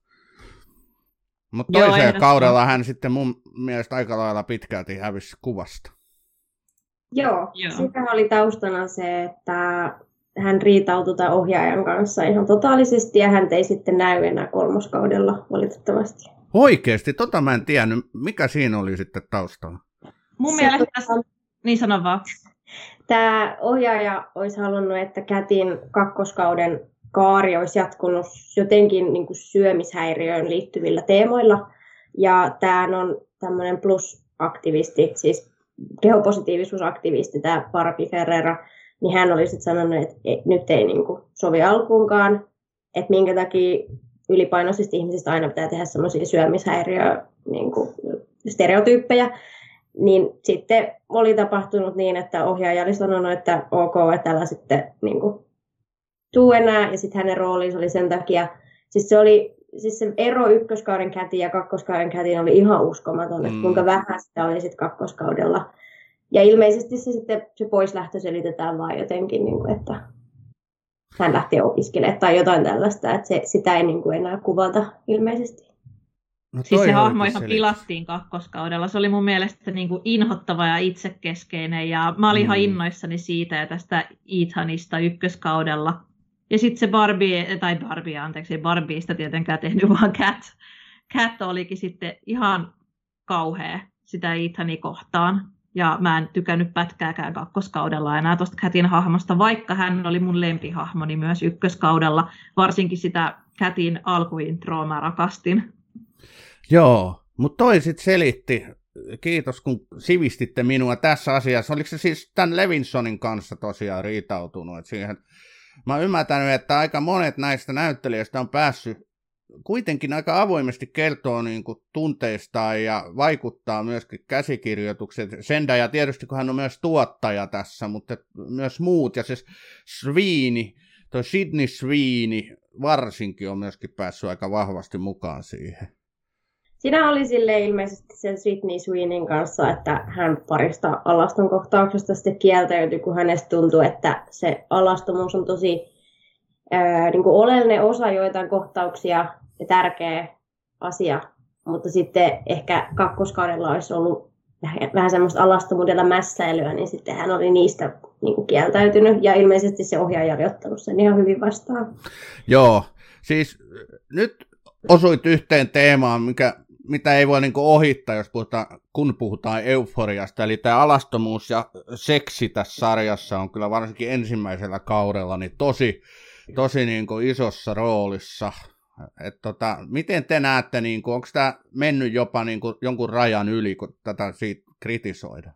Mutta toiseen kaudella hän sitten mun mielestä aika lailla pitkälti hävisi kuvasta. Joo, Joo. sitä oli taustana se, että hän riitautui tämän ohjaajan kanssa ihan totaalisesti ja hän ei sitten näy enää kolmoskaudella valitettavasti. Oikeasti, tota mä en tiennyt. Mikä siinä oli sitten taustalla? Mun se mielestä, tässä... niin sano vaan. Tämä ohjaaja olisi halunnut, että Kätin kakkoskauden kaari olisi jatkunut jotenkin niin kuin syömishäiriöön liittyvillä teemoilla. Ja tämä on tämmöinen plus-aktivisti, siis kehopositiivisuusaktivisti, tämä Barbie Ferrera, niin hän oli sitten sanonut, että nyt ei niin kuin sovi alkuunkaan, että minkä takia ylipainoisista ihmisistä aina pitää tehdä semmoisia syömishäiriö niin kuin stereotyyppejä. Niin sitten oli tapahtunut niin, että ohjaaja oli sanonut, että ok, että älä sitten niin kuin, tuu enää, ja sitten hänen roolinsa oli sen takia, siis se oli siis se ero ykköskauden kätiin ja kakkoskauden kätiin oli ihan uskomaton, mm. että kuinka vähän sitä oli sitten kakkoskaudella. Ja ilmeisesti se sitten se poislähtö selitetään vaan jotenkin, niin kuin, että hän lähti opiskelemaan tai jotain tällaista, että se, sitä ei niin kuin enää kuvata ilmeisesti. No siis se hahmo ihan selitys. pilattiin kakkoskaudella. Se oli mun mielestä niin kuin inhottava ja itsekeskeinen ja mä olin mm. ihan innoissani siitä ja tästä Ethanista ykköskaudella. Ja sitten se Barbie, tai Barbie, anteeksi, ei Barbieista tietenkään tehnyt, <laughs> vaan Cat. Cat olikin sitten ihan kauhea sitä Ethani kohtaan. Ja mä en tykännyt pätkääkään kakkoskaudella enää tuosta Catin hahmosta, vaikka hän oli mun lempihahmoni myös ykköskaudella. Varsinkin sitä Catin alkuintroa mä rakastin. Joo, mutta toi sitten selitti, kiitos kun sivistitte minua tässä asiassa. Oliko se siis tämän Levinsonin kanssa tosiaan riitautunut, että siihen mä oon ymmärtänyt, että aika monet näistä näyttelijöistä on päässyt kuitenkin aika avoimesti kertoo niin kuin tunteistaan ja vaikuttaa myöskin käsikirjoitukset. Senda ja tietysti kun hän on myös tuottaja tässä, mutta myös muut. Ja se Sviini, toi Sidney Sviini varsinkin on myöskin päässyt aika vahvasti mukaan siihen. Siinä oli sille ilmeisesti sen Sydney Sweenin kanssa, että hän parista alaston kohtauksesta sitten kieltäytyi, kun hänestä tuntui, että se alastomuus on tosi ää, niin kuin oleellinen osa joitain kohtauksia ja tärkeä asia. Mutta sitten ehkä kakkoskaudella olisi ollut vähän semmoista alastomuudella mässäilyä, niin sitten hän oli niistä niin kuin kieltäytynyt. Ja ilmeisesti se ohjaaja oli ottanut sen ihan hyvin vastaan. Joo, siis nyt osuit yhteen teemaan, mikä mitä ei voi niin ohittaa, jos puhutaan, kun puhutaan euforiasta. Eli tämä alastomuus ja seksi tässä sarjassa on kyllä varsinkin ensimmäisellä kaudella niin tosi, tosi niin isossa roolissa. Et tota, miten te näette, niin onko tämä mennyt jopa niin kuin jonkun rajan yli, kun tätä siitä kritisoida?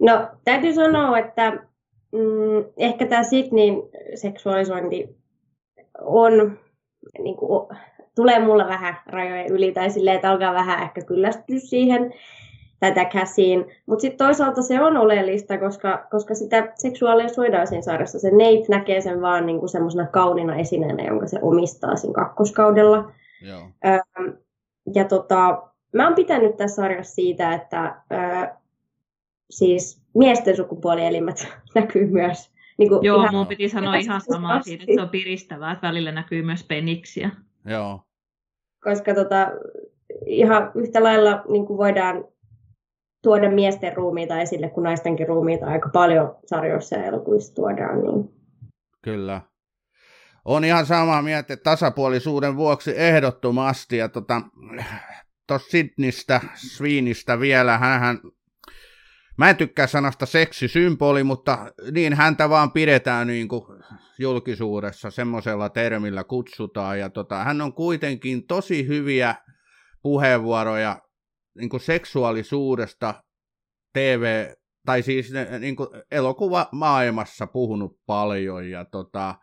No, täytyy sanoa, että mm, ehkä tämä Sidneyn seksuaalisointi on niin kuin, tulee mulla vähän rajojen yli tai silleen, että alkaa vähän ehkä kyllästyä siihen tätä käsiin. Mutta sitten toisaalta se on oleellista, koska, koska sitä seksuaalisuudaan siinä sarjassa. Se Nate näkee sen vaan niinku semmoisena kaunina esineenä, jonka se omistaa siinä kakkoskaudella. Joo. Öö, ja tota, mä oon pitänyt tässä sarjassa siitä, että öö, siis miesten sukupuolielimet <laughs> näkyy myös. Niin kuin Joo, ihan, mun piti sanoa ihan samaa siitä, että se on piristävää, että välillä näkyy myös peniksiä. Joo. Koska tota, ihan yhtä lailla niin kuin voidaan tuoda miesten ruumiita esille, kun naistenkin ruumiita aika paljon sarjoissa ja elokuvissa tuodaan. Niin. Kyllä. On ihan samaa mieltä, että tasapuolisuuden vuoksi ehdottomasti. Ja tuossa tota, Sidnistä, Sviinistä vielä, hän Mä en tykkää sanasta seksisymboli, mutta niin häntä vaan pidetään niin kuin julkisuudessa, semmoisella termillä kutsutaan. Ja tota, hän on kuitenkin tosi hyviä puheenvuoroja niin kuin seksuaalisuudesta TV, tai siis niin kuin elokuvamaailmassa puhunut paljon. Ja tota,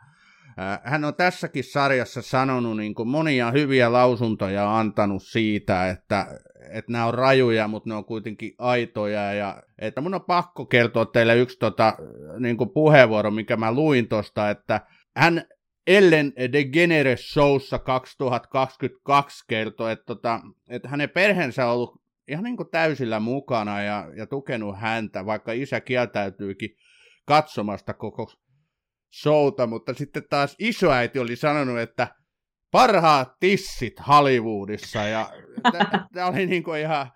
hän on tässäkin sarjassa sanonut niin kuin monia hyviä lausuntoja antanut siitä, että, että nämä on rajuja, mutta ne on kuitenkin aitoja. Ja, että mun on pakko kertoa teille yksi tota, niin puheenvuoro, mikä mä luin tuosta, että hän Ellen DeGeneres Showssa 2022 kertoi, että, tota, että hänen perheensä on ollut ihan niin kuin täysillä mukana ja, ja tukenut häntä, vaikka isä kieltäytyykin katsomasta koko showta, mutta sitten taas isoäiti oli sanonut, että parhaat tissit Hollywoodissa ja tämä oli niin kuin ihan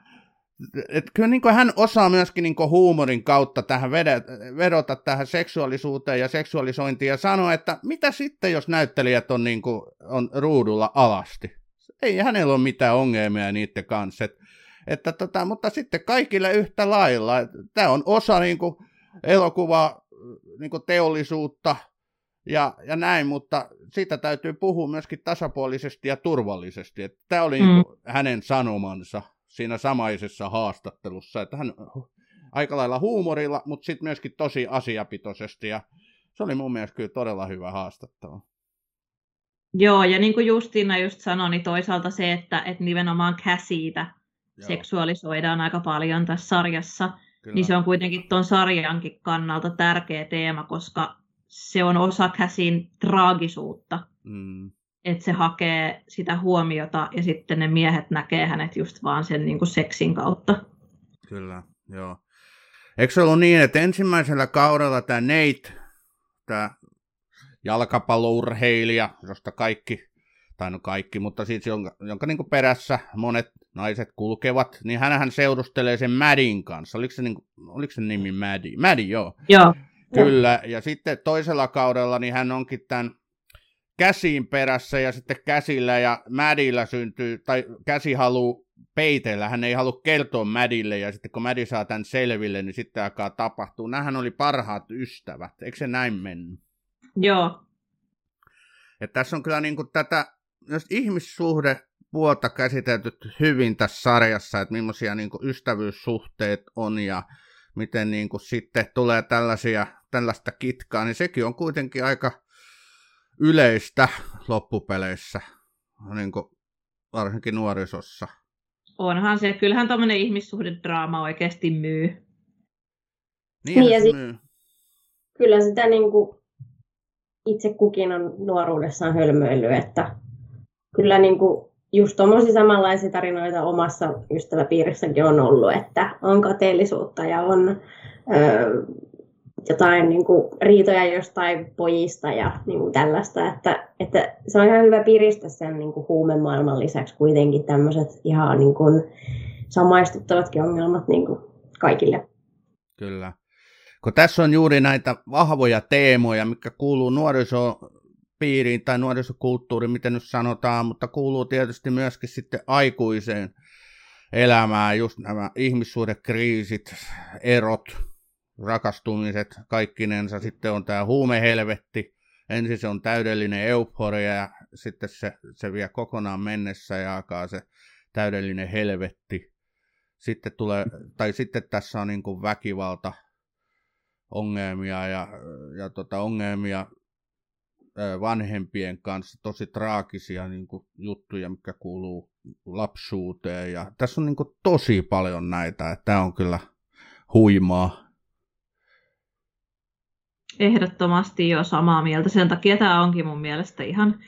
et kyllä niin hän osaa myöskin niin huumorin kautta tähän vedet, vedota tähän seksuaalisuuteen ja seksuaalisointiin ja sanoa, että mitä sitten, jos näyttelijät on, niin kuin, on ruudulla alasti. Ei hänellä ole mitään ongelmia niiden kanssa. Et, että tota, mutta sitten kaikille yhtä lailla. Tämä on osa niin kuin, elokuvaa niin kuin teollisuutta ja, ja näin, mutta siitä täytyy puhua myöskin tasapuolisesti ja turvallisesti. Että tämä oli niin mm. niin hänen sanomansa siinä samaisessa haastattelussa, että hän aika lailla huumorilla, mutta sitten myöskin tosi asiapitoisesti ja se oli mun mielestä kyllä todella hyvä haastattelu. Joo, ja niin kuin Justiina just sanoi, niin toisaalta se, että, että nimenomaan käsiitä Joo. seksuaalisoidaan aika paljon tässä sarjassa, kyllä. niin se on kuitenkin tuon sarjankin kannalta tärkeä teema, koska se on osa käsin traagisuutta. Mm että se hakee sitä huomiota ja sitten ne miehet näkee hänet just vaan sen niin kuin seksin kautta. Kyllä, joo. Eikö se ollut niin, että ensimmäisellä kaudella tämä Nate, tämä jalkapallourheilija, josta kaikki, tai no kaikki, mutta siis jonka, jonka niin kuin perässä monet naiset kulkevat, niin hän seurustelee sen Madin kanssa. Oliko se, niin kuin, oliko se nimi Madi? Madi, joo. Joo. Kyllä, ja sitten toisella kaudella niin hän onkin tämän käsiin perässä ja sitten käsillä ja Mädillä syntyy, tai käsi haluaa peitellä, hän ei halua kertoa Mädille ja sitten kun Mädi saa tämän selville, niin sitten alkaa tapahtua. Nämähän oli parhaat ystävät, eikö se näin mennyt? Joo. Ja tässä on kyllä niin kuin tätä, jos ihmissuhde puolta käsitelty hyvin tässä sarjassa, että millaisia niin kuin ystävyyssuhteet on ja miten niin kuin sitten tulee tällaisia, tällaista kitkaa, niin sekin on kuitenkin aika yleistä loppupeleissä, niin kuin varsinkin nuorisossa. Onhan se, kyllähän tuommoinen ihmissuhdedraama oikeasti myy. Niin, niin se myy. Kyllä sitä niin kuin itse kukin on nuoruudessaan hölmöillyt, että kyllä niin kuin just tuommoisia samanlaisia tarinoita omassa ystäväpiirissäkin on ollut, että on kateellisuutta ja on öö, jotain niin kuin, riitoja jostain pojista ja niin kuin tällaista, että, että se on ihan hyvä piristä sen niin kuin, huumemaailman lisäksi kuitenkin tämmöiset ihan niin kuin, samaistuttavatkin ongelmat niin kuin, kaikille. Kyllä. Kun tässä on juuri näitä vahvoja teemoja, mikä kuuluu nuorisopiiriin tai nuorisokulttuuriin, miten nyt sanotaan, mutta kuuluu tietysti myöskin sitten aikuiseen elämään, just nämä ihmissuhdekriisit, erot, rakastumiset kaikkinensa, sitten on tämä huumehelvetti, ensin se on täydellinen euforia ja sitten se, se vie kokonaan mennessä ja alkaa se täydellinen helvetti. Sitten, tulee, tai sitten tässä on niin kuin väkivalta, ongelmia ja, ja tota ongelmia vanhempien kanssa, tosi traagisia niin kuin juttuja, mikä kuuluu lapsuuteen. Ja tässä on niin kuin tosi paljon näitä, että tämä on kyllä huimaa. Ehdottomasti jo samaa mieltä. Sen takia tämä onkin mun mielestä ihan,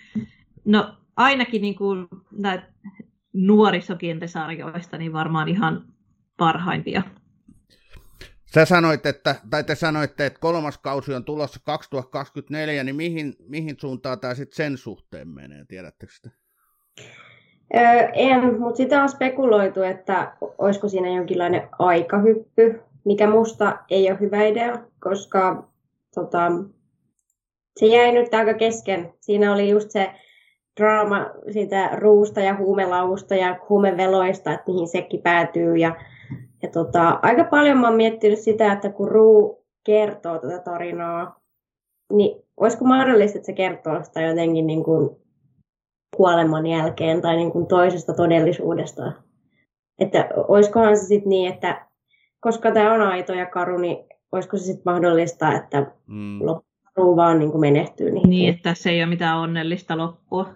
no ainakin niin kuin näitä nuorisokientesarjoista, niin varmaan ihan parhaimpia. Sä sanoit, että, tai te sanoitte, että kolmas kausi on tulossa 2024, niin mihin, mihin suuntaan tämä sitten sen suhteen menee, tiedättekö sitä? Öö, en, mutta sitä on spekuloitu, että olisiko siinä jonkinlainen aikahyppy, mikä musta ei ole hyvä idea, koska tota, se jäi nyt aika kesken. Siinä oli just se draama siitä ruusta ja huumelausta ja huumeveloista, että mihin sekin päätyy. Ja, ja tota, aika paljon mä oon miettinyt sitä, että kun Ruu kertoo tätä tarinaa, niin olisiko mahdollista, että se kertoo sitä jotenkin niin kuin kuoleman jälkeen tai niin kuin toisesta todellisuudesta. Että olisikohan se sitten niin, että koska tämä on aito ja karu, niin olisiko se sitten mahdollista, että mm. loppu vaan niin kuin menehtyy. Niin, niin, että se ei ole mitään onnellista loppua.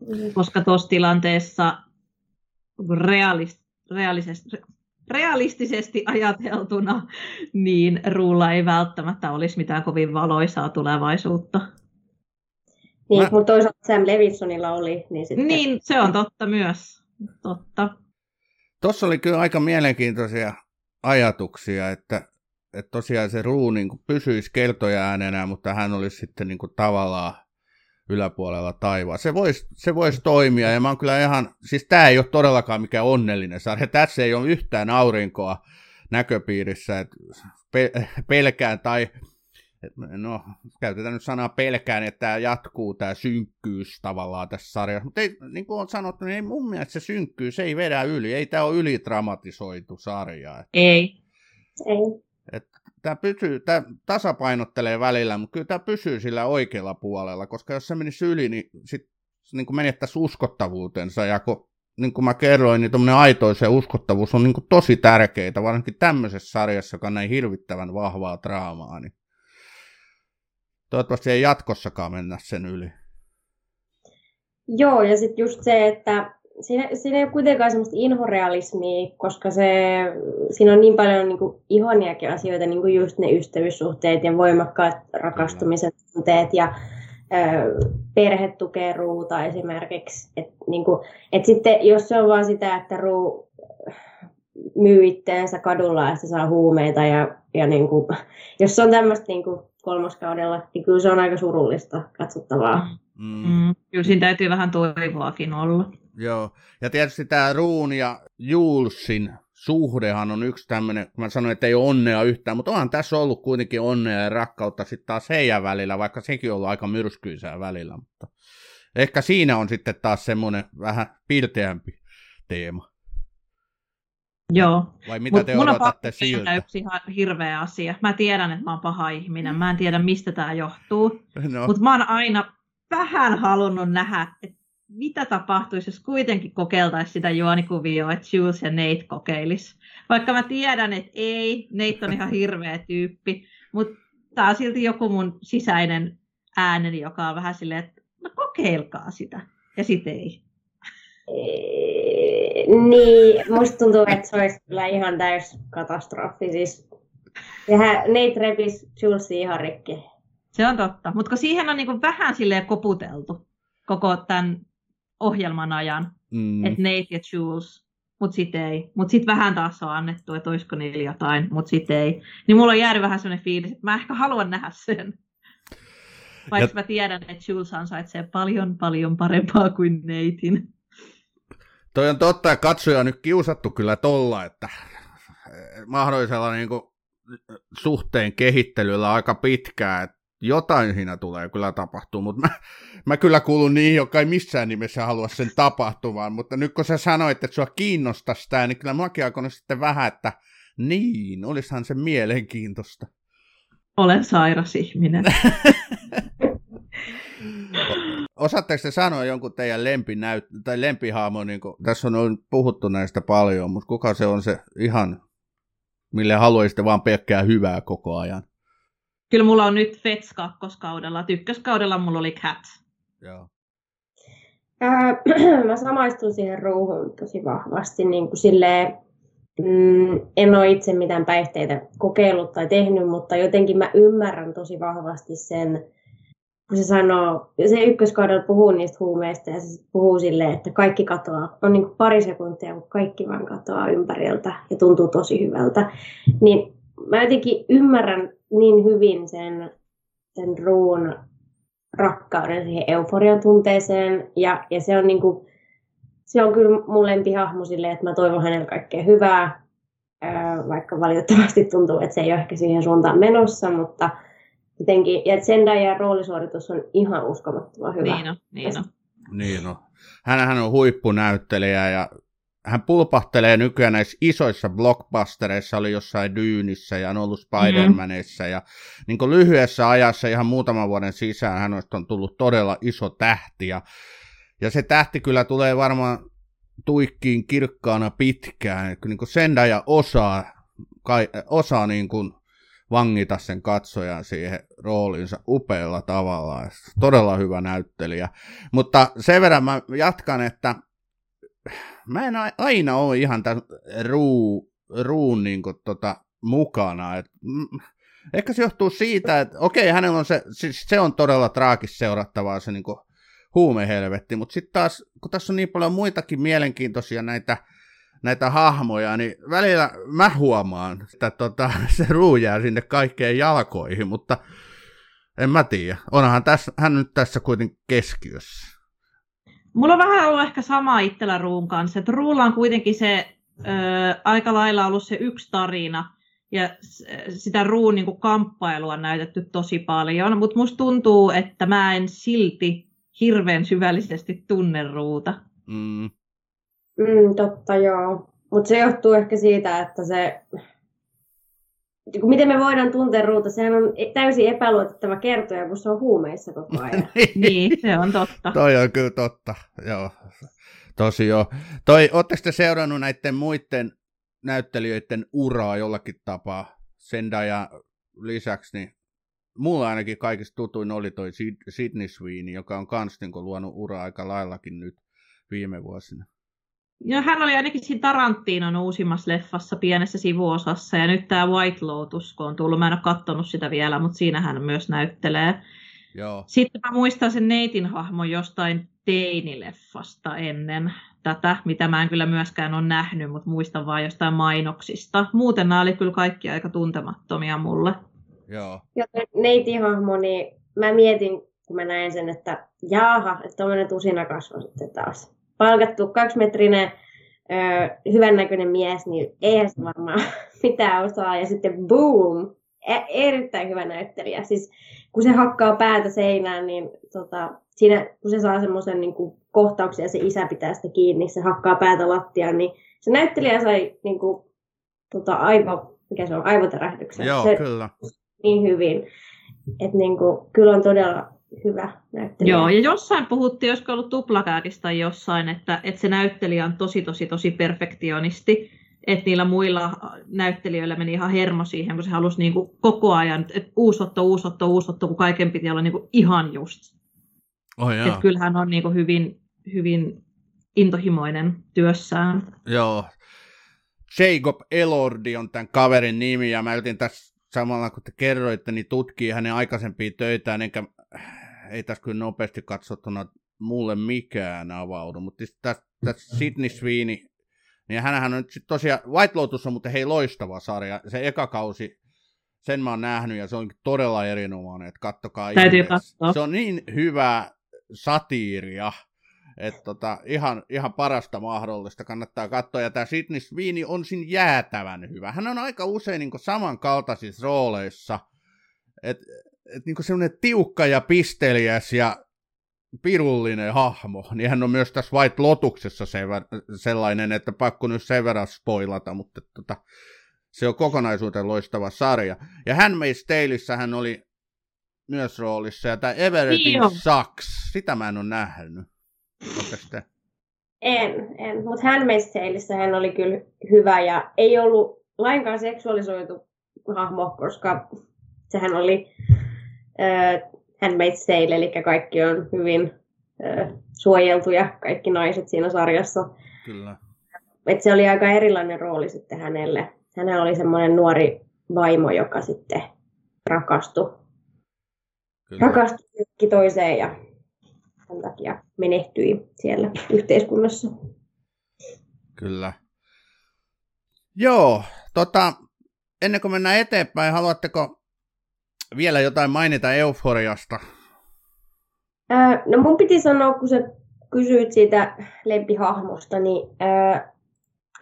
Mm. Koska tuossa tilanteessa realist, realistisesti, realistisesti ajateltuna, niin Ruulla ei välttämättä olisi mitään kovin valoisaa tulevaisuutta. Niin, Mä... mutta toisaalta Sam Levinsonilla oli. Niin, sitten... niin se on totta myös. Totta. Tuossa oli kyllä aika mielenkiintoisia ajatuksia, että, että tosiaan se Ruu niin kuin pysyisi keltoja äänenä, mutta hän olisi sitten niin kuin tavallaan yläpuolella taivaa. Se voisi se vois toimia, ja mä oon kyllä ihan, siis tämä ei ole todellakaan mikään onnellinen sarja. Tässä ei ole yhtään aurinkoa näköpiirissä, että pelkään tai no, käytetään nyt sanaa pelkään, että tämä jatkuu, tämä synkkyys tavallaan tässä sarjassa. Mutta ei, niin kuin on sanottu, niin ei mun mielestä se synkkyys ei vedä yli. Ei tämä ole ylidramatisoitu sarja. Ei. Ei. Tämä, pysyy, tämä tasapainottelee välillä, mutta kyllä tämä pysyy sillä oikealla puolella, koska jos se menisi yli, niin sitten niin kuin menettäisi uskottavuutensa. Ja kun, niin kuin mä kerroin, niin tuommoinen aitois ja uskottavuus on niin kuin tosi tärkeää, varsinkin tämmöisessä sarjassa, joka on näin hirvittävän vahvaa draamaa. Niin Toivottavasti ei jatkossakaan mennä sen yli. Joo, ja sitten just se, että siinä, siinä ei ole kuitenkaan semmoista inhorealismia, koska se, siinä on niin paljon niin kuin, ihoniakin asioita, niin kuin just ne ystävyyssuhteet ja voimakkaat rakastumisen tunteet ja ö, perhe tukee ruuta esimerkiksi. Et, niin kuin, et sitten jos se on vaan sitä, että ruu myy itteensä kadulla ja saa huumeita ja, ja niin kuin, jos se on tämmöistä niin kuin, kolmoskaudella, niin kyllä se on aika surullista katsottavaa. Mm. Mm. Kyllä siinä täytyy vähän toivoakin olla. Joo, ja tietysti tämä Ruun ja Julsin suhdehan on yksi tämmöinen, kun mä sanoin, että ei ole onnea yhtään, mutta onhan tässä ollut kuitenkin onnea ja rakkautta sitten taas heidän välillä, vaikka sekin on ollut aika myrskyisää välillä, mutta ehkä siinä on sitten taas semmoinen vähän pilteämpi teema. Joo. Vai mitä Mut te mun odotatte on siltä? yksi ihan hirveä asia. Mä tiedän, että mä oon paha ihminen. Mä en tiedä, mistä tämä johtuu. No. Mutta mä oon aina vähän halunnut nähdä, että mitä tapahtuisi, jos kuitenkin kokeiltaisiin sitä juonikuvioa, että Jules ja Nate kokeilis. Vaikka mä tiedän, että ei, Nate on ihan hirveä tyyppi, mutta tää on silti joku mun sisäinen ääneni, joka on vähän silleen, että no kokeilkaa sitä. Ja sit ei. Niin, musta tuntuu, että se olisi kyllä ihan täys katastrofi. Siis sehän Nate repis Julesia ihan rikki. Se on totta, mutta siihen on niinku vähän silleen koputeltu koko tämän ohjelman ajan, mm. että Nate ja Jules, mutta sitten ei. Mutta sitten vähän taas on annettu, että olisiko niillä jotain, mutta sitten ei. Niin mulla on jäänyt vähän sellainen fiilis, että mä ehkä haluan nähdä sen. Vaikka ja... mä tiedän, että Jules ansaitsee paljon, paljon parempaa kuin Natein. Toi on totta, ja katsoja on nyt kiusattu kyllä tolla, että eh, mahdollisella niin kuin, suhteen kehittelyllä aika pitkään, että jotain siinä tulee kyllä tapahtuu, mutta mä, mä kyllä kuulun niihin, jotka ei missään nimessä halua sen tapahtumaan, mutta nyt kun sä sanoit, että sua kiinnostaisi tämä, niin kyllä mäkin alkanut sitten vähän, että niin, olisihan se mielenkiintoista. Olen sairas ihminen. <laughs> Osaatteko te sanoa jonkun teidän lempinäyt- tai lempihaamo, niin kun, tässä on puhuttu näistä paljon, mutta kuka se on se ihan, mille haluaisitte vaan pelkkää hyvää koko ajan? Kyllä mulla on nyt Fets kakkoskaudella. Ykköskaudella mulla oli Cat. Joo. Äh, <clears throat> mä samaistun siihen ruuhun tosi vahvasti. Niin kuin silleen, mm, en ole itse mitään päihteitä kokeillut tai tehnyt, mutta jotenkin mä ymmärrän tosi vahvasti sen, kun se sanoo, se ykköskaudella puhuu niistä huumeista ja se puhuu silleen, että kaikki katoaa. On niin pari sekuntia, kun kaikki vaan katoaa ympäriltä ja tuntuu tosi hyvältä. Niin mä jotenkin ymmärrän niin hyvin sen, sen ruun rakkauden siihen euforian tunteeseen. Ja, ja se on niin kuin, se on kyllä mun lempihahmo silleen, että mä toivon hänelle kaikkea hyvää, vaikka valitettavasti tuntuu, että se ei ole ehkä siihen suuntaan menossa, mutta jotenkin, ja Zendajan roolisuoritus on ihan uskomattoman hyvä. Niin on, niin on. Niin on. Hänhän on huippunäyttelijä ja hän pulpahtelee nykyään näissä isoissa blockbustereissa, oli jossain Dyynissä ja on ollut Spider-Manissa mm-hmm. ja niin kuin lyhyessä ajassa ihan muutaman vuoden sisään hän on tullut todella iso tähti ja, ja se tähti kyllä tulee varmaan tuikkiin kirkkaana pitkään, niin kuin Sendaja osaa, kai, osaa niin kuin vangita sen katsojan siihen roolinsa upealla tavalla. Todella hyvä näyttelijä. Mutta sen verran mä jatkan, että mä en aina ole ihan tämän ruu, ruun niin kuin, tota, mukana. Et, mm, ehkä se johtuu siitä, että okei, hänellä on se, siis se on todella traagis seurattavaa se niin kuin, huumehelvetti, mutta sitten taas, kun tässä on niin paljon muitakin mielenkiintoisia näitä, näitä hahmoja, niin välillä mä huomaan, että tota, <laughs> se ruu jää sinne kaikkeen jalkoihin, mutta en mä tiedä. Onhan tässä, hän nyt tässä kuitenkin keskiössä. Mulla on vähän ollut ehkä sama itsellä Ruun kanssa, että Ruulla on kuitenkin se ö, aika lailla ollut se yksi tarina, ja sitä Ruun niin kuin, kamppailua on näytetty tosi paljon, mutta musta tuntuu, että mä en silti hirveän syvällisesti tunne Ruuta. Mm. Mm, totta, joo. Mutta se johtuu ehkä siitä, että se miten me voidaan tuntea ruuta, sehän on täysin epäluotettava kertoja, kun se on huumeissa koko ajan. <laughs> niin, se on totta. Toi on kyllä totta, joo. Tosi joo. Toi, ootteko te seurannut näiden muiden näyttelijöiden uraa jollakin tapaa? Zendaya lisäksi, niin mulla ainakin kaikista tutuin oli toi Sidney Sweeney, joka on kans niin luonut uraa aika laillakin nyt viime vuosina. Ja hän oli ainakin siinä Tarantinon uusimmassa leffassa pienessä sivuosassa, ja nyt tämä White Lotus, kun on tullut, mä en ole katsonut sitä vielä, mutta siinä hän myös näyttelee. Joo. Sitten mä muistan sen Neitin hahmon jostain teinileffasta ennen tätä, mitä mä en kyllä myöskään ole nähnyt, mutta muistan vain jostain mainoksista. Muuten nämä oli kyllä kaikki aika tuntemattomia mulle. Joo. Ja Neitin hahmo, niin mä mietin, kun mä näin sen, että jaaha, että tuommoinen tusina kasvoi sitten taas palkattu kaksimetrinen hyvännäköinen mies, niin eihän se varmaan <laughs> mitään osaa. Ja sitten boom, e- erittäin hyvä näyttelijä. Siis kun se hakkaa päätä seinään, niin tota, siinä, kun se saa semmoisen niin kohtauksen ja se isä pitää sitä kiinni, se hakkaa päätä lattiaan, niin se näyttelijä sai niin kuin, tota, aivo, mikä se on, aivotärähdyksen. Joo, se, kyllä. Niin hyvin. Että niin kuin, kyllä on todella hyvä näyttelijä. Joo, ja jossain puhuttiin, olisiko ollut tuplakääkistä tai jossain, että, että se näyttelijä on tosi, tosi, tosi perfektionisti. Että niillä muilla näyttelijöillä meni ihan hermo siihen, kun se halusi niin kuin koko ajan, että uusotto, uusotto, uusotto, kun kaiken piti olla niin kuin ihan just. Oh, että kyllähän on niin kuin hyvin, hyvin intohimoinen työssään. Joo. Jacob Elordi on tämän kaverin nimi, ja mä yritin tässä samalla kun te kerroitte, niin tutkii hänen aikaisempia töitään, enkä ei tässä kyllä nopeasti katsottuna mulle mikään avaudu, mutta siis tässä, tässä Sidney Sweeney, niin hänhän on nyt tosiaan, White Lotus on mutta hei loistava sarja, se eka kausi, sen mä oon nähnyt ja se on todella erinomainen, että kattokaa. Se on niin hyvä satiiria, että tota, ihan, ihan parasta mahdollista kannattaa katsoa. Ja tämä Sidney Sweeney on siinä jäätävän hyvä. Hän on aika usein niin samankaltaisissa rooleissa. Että et niin semmoinen tiukka ja pisteliäs ja pirullinen hahmo, niin hän on myös tässä White Lotuksessa sellainen, että pakko nyt sen verran spoilata, mutta tota, se on kokonaisuuteen loistava sarja. Ja Handmaid's Taleissa hän oli myös roolissa, ja tämä Everything niin Sucks, sitä mä en ole nähnyt. En, en. mutta Handmaid's Taleissa hän oli kyllä hyvä, ja ei ollut lainkaan seksuaalisoitu hahmo, koska sehän oli Handmaid's Tale, eli kaikki on hyvin suojeltuja, kaikki naiset siinä sarjassa. Kyllä. Et se oli aika erilainen rooli sitten hänelle. Hänellä oli semmoinen nuori vaimo, joka sitten rakastui, Kyllä. rakastui toiseen ja sen takia menehtyi siellä yhteiskunnassa. Kyllä. Joo, tota, ennen kuin mennään eteenpäin, haluatteko vielä jotain mainita euforiasta? Ää, no mun piti sanoa, kun sä kysyit siitä lempihahmosta, niin ää,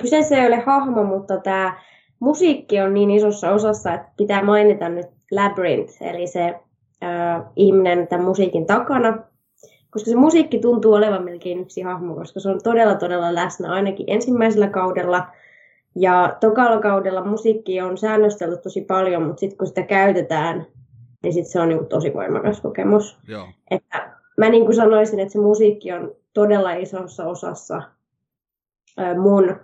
kyseessä ei ole hahmo, mutta tämä musiikki on niin isossa osassa, että pitää mainita nyt Labyrinth, eli se ää, ihminen tämän musiikin takana, koska se musiikki tuntuu olevan melkein yksi hahmo, koska se on todella todella läsnä ainakin ensimmäisellä kaudella. Ja tokalla kaudella musiikki on säännöstellyt tosi paljon, mutta sitten kun sitä käytetään, niin sit se on niin kuin tosi voimakas kokemus. Joo. Että mä niin kuin sanoisin, että se musiikki on todella isossa osassa mun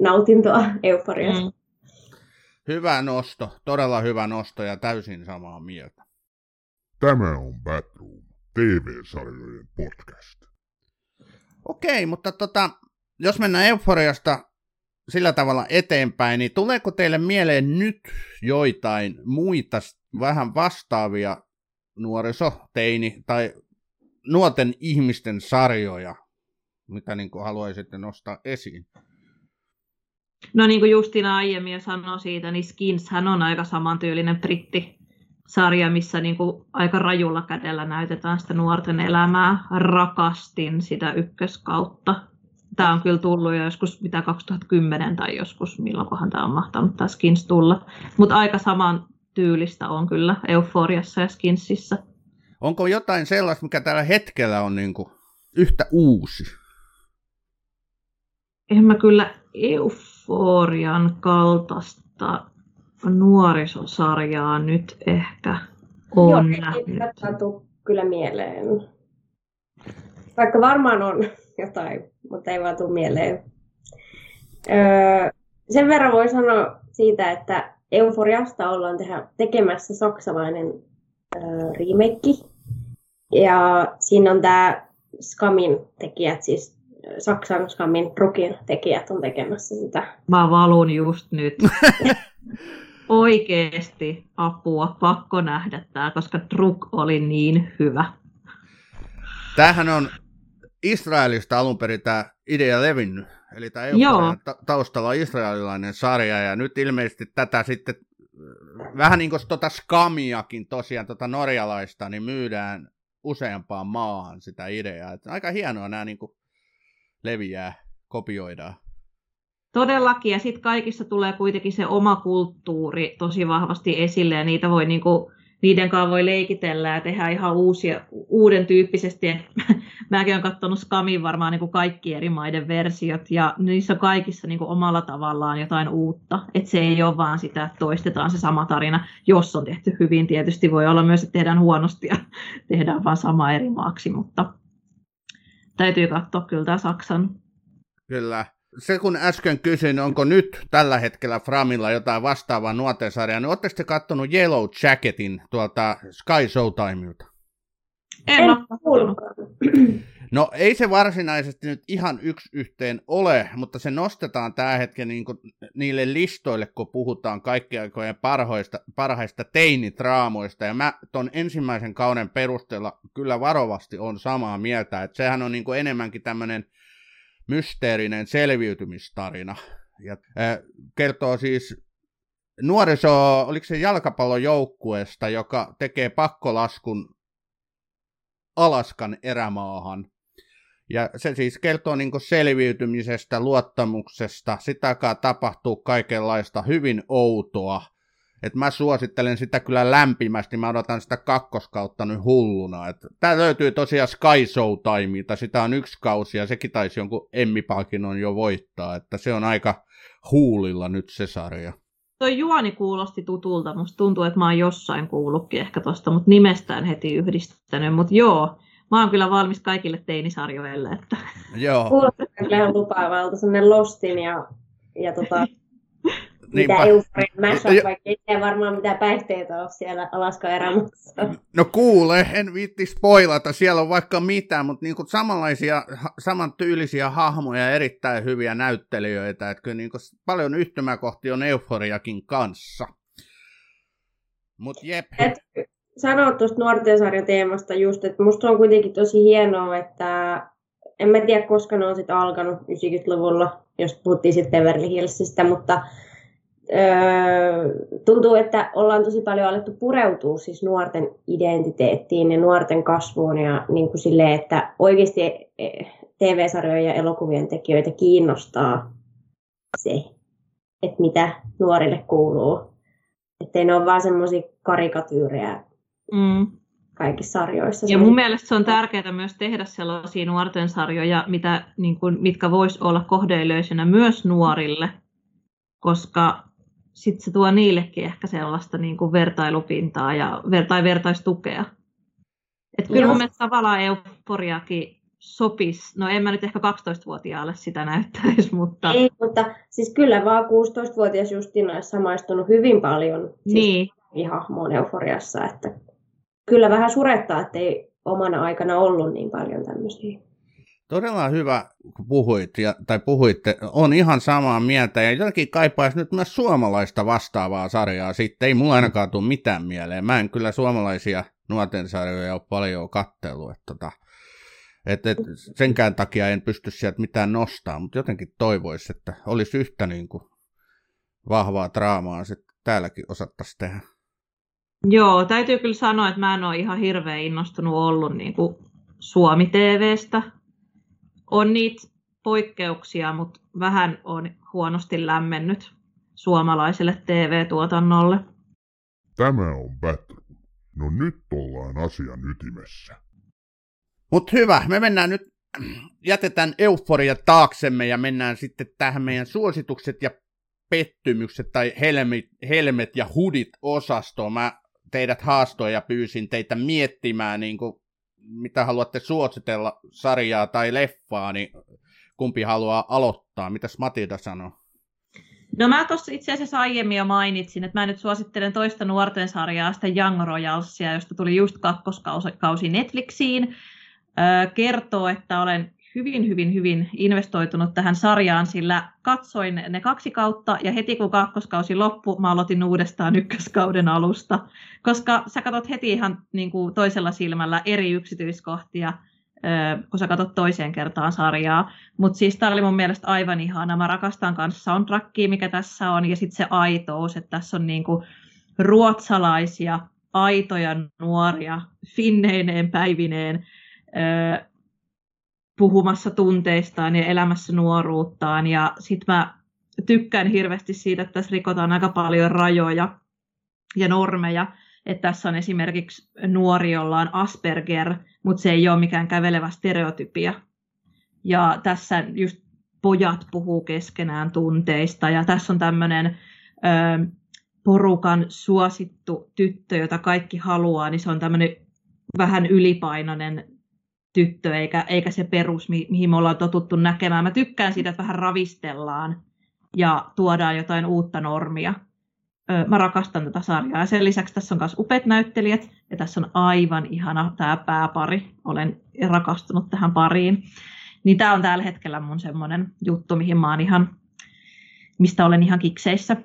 nautintoa euforiasta. Mm. Hyvä nosto, todella hyvä nosto ja täysin samaa mieltä. Tämä on Batroom, TV-sarjojen podcast. Okei, mutta tota, jos mennään euforiasta sillä tavalla eteenpäin, niin tuleeko teille mieleen nyt joitain muita vähän vastaavia nuoriso, teini tai nuorten ihmisten sarjoja, mitä niin kuin haluaisitte nostaa esiin? No niin kuin Justina aiemmin jo sanoi siitä, niin Skinshän on aika samantyylinen britti sarja, missä niin kuin aika rajulla kädellä näytetään sitä nuorten elämää. Rakastin sitä ykköskautta. Tämä on kyllä tullut jo joskus mitä 2010 tai joskus, milloinkohan tämä on mahtanut tämä Skins tulla. Mutta aika saman tyylistä on kyllä Euforiassa ja Skinsissä. Onko jotain sellaista, mikä tällä hetkellä on niin kuin yhtä uusi? En mä kyllä Euforian kaltaista nuorisosarjaa nyt ehkä on Joo, nähnyt. Joo, kyllä mieleen. Vaikka varmaan on jotain, mutta ei vaan tule mieleen. Öö, sen verran voi sanoa siitä, että Euforiasta ollaan tehdä, tekemässä saksalainen öö, remake. Ja siinä on tämä Skamin tekijät, siis Saksan Skamin Rukin tekijät on tekemässä sitä. Mä valun just nyt. <laughs> Oikeesti apua, pakko nähdä tämä, koska Druk oli niin hyvä. Tämähän on Israelista alun perin tämä idea levinnyt. Eli tämä ta- taustalla on israelilainen sarja, ja nyt ilmeisesti tätä sitten vähän niin kuin tuota skamiakin tosiaan, tuota norjalaista, niin myydään useampaan maahan sitä ideaa. Että aika hienoa nämä niin kuin leviää, kopioidaan. Todellakin, ja sitten kaikissa tulee kuitenkin se oma kulttuuri tosi vahvasti esille, ja niitä voi niinku, niiden kanssa voi leikitellä ja tehdä ihan uusia, uuden tyyppisesti. <laughs> Mäkin olen katsonut Skamin varmaan niin kuin kaikki eri maiden versiot, ja niissä kaikissa niin kuin omalla tavallaan jotain uutta. Että se ei ole vaan sitä, että toistetaan se sama tarina, jos on tehty hyvin. Tietysti voi olla myös, että tehdään huonosti ja <laughs> tehdään vaan sama eri maaksi, mutta täytyy katsoa kyllä tämä Saksan. Kyllä se kun äsken kysyin, onko nyt tällä hetkellä Framilla jotain vastaavaa nuotensarjaa, niin oletteko te kattonut Yellow Jacketin tuolta Sky Showtimeilta? En, en ole <clears throat> No ei se varsinaisesti nyt ihan yksi yhteen ole, mutta se nostetaan tämä hetken niin niille listoille, kun puhutaan kaikkien aikojen parhoista, parhaista teinitraamoista. Ja mä ton ensimmäisen kauden perusteella kyllä varovasti on samaa mieltä, että sehän on niin enemmänkin tämmöinen mysteerinen selviytymistarina. Ja, kertoo siis nuoriso, oliko se jalkapallojoukkueesta, joka tekee pakkolaskun Alaskan erämaahan. Ja se siis kertoo niin selviytymisestä, luottamuksesta, sitä tapahtuu kaikenlaista hyvin outoa et mä suosittelen sitä kyllä lämpimästi, mä odotan sitä kakkoskautta nyt hulluna. Et tää löytyy tosiaan Sky Showtimeilta, sitä on yksi kausi ja sekin taisi jonkun on jo voittaa, että se on aika huulilla nyt se sarja. Toi juoni kuulosti tutulta, musta tuntuu, että mä oon jossain kuullutkin ehkä tosta, mutta nimestään heti yhdistänyt, mutta joo, mä oon kyllä valmis kaikille teinisarjoille. Että... Joo. Kuulostaa kyllä ihan lupaavalta, sellainen Lostin ja, ja tota, <laughs> mitä euforia mashup, vaikka ei varmaan mitään päihteitä ole siellä Alaska. No kuule, en viitti spoilata, siellä on vaikka mitä, mutta niinku samanlaisia, samantyylisiä hahmoja, erittäin hyviä näyttelijöitä, että kyllä niinku paljon yhtymäkohtia on euforiakin kanssa. Mut jep. Et, sanoa tuosta nuorten sarjateemasta just, että musta on kuitenkin tosi hienoa, että en mä tiedä koska ne on sitten alkanut 90-luvulla, jos puhuttiin sitten Beverly Hillsistä, mutta tuntuu, että ollaan tosi paljon alettu pureutua siis nuorten identiteettiin ja nuorten kasvuun ja niin kuin silleen, että oikeasti e, TV-sarjojen ja elokuvien tekijöitä kiinnostaa se, että mitä nuorille kuuluu. Että ne ole vaan semmoisia karikatyyrejä mm. kaikissa sarjoissa. Ja mun mielestä se on tärkeää myös tehdä sellaisia nuorten sarjoja, mitä, niin kuin, mitkä vois olla kohdeilöisenä myös nuorille, koska sitten se tuo niillekin ehkä sellaista niin kuin vertailupintaa ja tai vertaistukea. Että kyllä mun mielestä tavallaan euforiakin sopisi, no en mä nyt ehkä 12-vuotiaalle sitä näyttäisi, mutta... Ei, mutta siis kyllä vaan 16-vuotias Justina olisi samaistunut hyvin paljon siis niin. hahmoon euforiassa, että kyllä vähän surettaa, että ei omana aikana ollut niin paljon tämmöisiä. Todella hyvä, kun puhuit, ja, tai puhuitte, on ihan samaa mieltä, ja jotenkin kaipaisi nyt myös suomalaista vastaavaa sarjaa, sitten ei mulla ainakaan tule mitään mieleen. Mä en kyllä suomalaisia nuorten sarjoja ole paljon kattellut, että tota, et, et, senkään takia en pysty sieltä mitään nostaa, mutta jotenkin toivoisi, että olisi yhtä niin kuin, vahvaa draamaa sitten täälläkin osattaisiin tehdä. Joo, täytyy kyllä sanoa, että mä en ole ihan hirveän innostunut ollut niin kuin Suomi-TVstä. On niitä poikkeuksia, mutta vähän on huonosti lämmennyt suomalaiselle TV-tuotannolle. Tämä on Battle. No nyt ollaan asian ytimessä. Mutta hyvä, me mennään nyt, jätetään euforia taaksemme ja mennään sitten tähän meidän suositukset ja pettymykset tai helmet, helmet ja hudit osastoon. Mä teidät haastoin ja pyysin teitä miettimään, niin kuin, mitä haluatte suositella sarjaa tai leffaa, niin kumpi haluaa aloittaa? Mitäs Matilda sanoo? No mä tuossa itse asiassa aiemmin jo mainitsin, että mä nyt suosittelen toista nuorten sarjaa, sitä Young Royalsia, josta tuli just kakkoskausi Netflixiin. Öö, kertoo, että olen hyvin, hyvin, hyvin investoitunut tähän sarjaan, sillä katsoin ne kaksi kautta ja heti kun kakkoskausi loppui, mä aloitin uudestaan ykköskauden alusta, koska sä katsot heti ihan niin kuin toisella silmällä eri yksityiskohtia, kun sä katsot toiseen kertaan sarjaa. Mutta siis tämä oli mun mielestä aivan ihana. Mä rakastan kanssa soundtrackia, mikä tässä on, ja sitten se aitous, että tässä on niinku ruotsalaisia, aitoja nuoria, finneineen päivineen, puhumassa tunteistaan ja elämässä nuoruuttaan. Ja sitten mä tykkään hirveästi siitä, että tässä rikotaan aika paljon rajoja ja normeja. Että tässä on esimerkiksi nuori, jolla on Asperger, mutta se ei ole mikään kävelevä stereotypia. Ja tässä just pojat puhuu keskenään tunteista. Ja tässä on tämmöinen porukan suosittu tyttö, jota kaikki haluaa, niin se on tämmöinen vähän ylipainoinen tyttö, eikä, eikä se perus, mi- mihin me ollaan totuttu näkemään. Mä tykkään siitä, että vähän ravistellaan ja tuodaan jotain uutta normia. Öö, mä rakastan tätä sarjaa. Ja sen lisäksi tässä on myös upeat näyttelijät, ja tässä on aivan ihana tämä pääpari. Olen rakastunut tähän pariin. Niin tämä on tällä hetkellä mun semmoinen juttu, mihin mä oon ihan, mistä olen ihan kikseissä.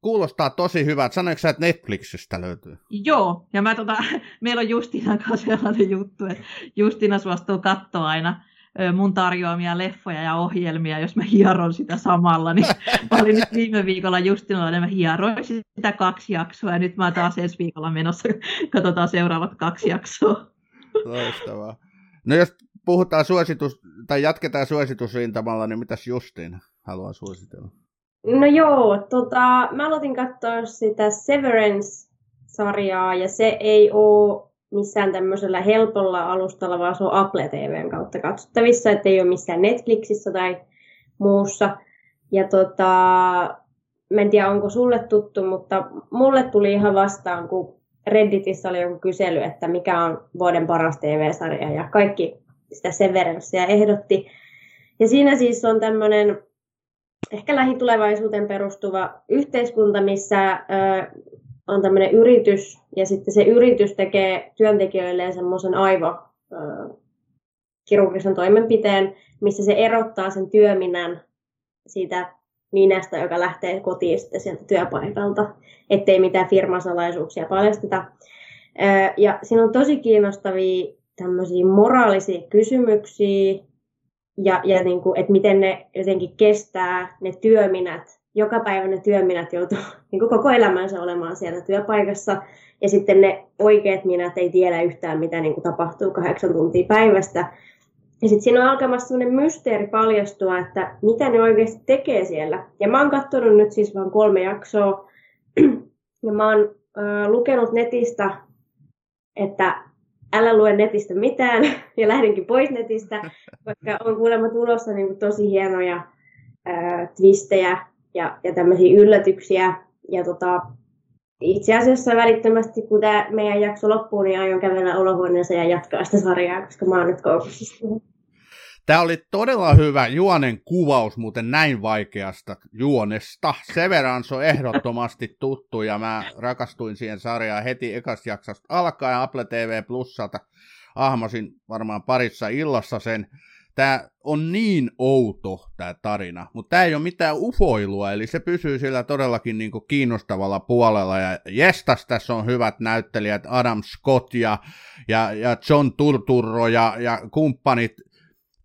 Kuulostaa tosi hyvältä. Sanoitko sä, että Netflixistä löytyy? Joo, ja mä, tota, <laughs> meillä on Justina kanssa sellainen juttu, että Justina suostuu katsoa aina mun tarjoamia leffoja ja ohjelmia, jos mä hieron sitä samalla. Niin <laughs> mä olin nyt viime viikolla Justinalla, että mä hieroin sitä kaksi jaksoa, ja nyt mä taas ensi viikolla menossa, <laughs> katsotaan seuraavat kaksi jaksoa. Loistavaa. No jos puhutaan suositus, tai jatketaan suositusrintamalla, niin mitäs Justin haluaa suositella? No joo, tota, mä aloitin katsoa sitä Severance-sarjaa ja se ei ole missään tämmöisellä helpolla alustalla, vaan se on Apple TVn kautta katsottavissa, että ei ole missään Netflixissä tai muussa. Ja tota, mä en tiedä onko sulle tuttu, mutta mulle tuli ihan vastaan, kun Redditissä oli joku kysely, että mikä on vuoden paras TV-sarja ja kaikki sitä Severancea ehdotti. Ja siinä siis on tämmöinen ehkä lähitulevaisuuteen perustuva yhteiskunta, missä on tämmöinen yritys, ja sitten se yritys tekee työntekijöilleen semmoisen aivokirurgisen toimenpiteen, missä se erottaa sen työminän siitä minästä, joka lähtee kotiin sitten sieltä työpaikalta, ettei mitään firmasalaisuuksia paljasteta. Ja siinä on tosi kiinnostavia tämmöisiä moraalisia kysymyksiä, ja, ja niin kuin, että miten ne jotenkin kestää ne työminät. Joka päivä ne työminät joutuu <laughs> niin kuin koko elämänsä olemaan siellä työpaikassa. Ja sitten ne oikeat minät ei tiedä yhtään, mitä niin kuin tapahtuu kahdeksan tuntia päivästä. Ja sitten siinä on alkamassa sellainen mysteeri paljastua, että mitä ne oikeasti tekee siellä. Ja mä oon katsonut nyt siis vain kolme jaksoa. <clears throat> Ja mä oon äh, lukenut netistä, että älä lue netistä mitään, <laughs> ja lähdinkin pois netistä, <laughs> koska on kuulemma tulossa niin kuin tosi hienoja ää, twistejä ja, ja tämmöisiä yllätyksiä. Ja tota, itse asiassa välittömästi, kun tämä meidän jakso loppuu, niin aion kävellä olohuoneessa ja jatkaa sitä sarjaa, koska mä oon nyt koukussa. Tämä oli todella hyvä juonen kuvaus muuten näin vaikeasta juonesta. Severance on ehdottomasti tuttu ja mä rakastuin siihen sarjaan heti ekasta jaksosta alkaen Apple TV Plusalta ahmasin varmaan parissa illassa sen. Tämä on niin outo tämä tarina, mutta tämä ei ole mitään ufoilua, eli se pysyy sillä todellakin niin kiinnostavalla puolella. Ja jestas, tässä on hyvät näyttelijät, Adam Scott ja, ja, ja John Turturro ja, ja kumppanit.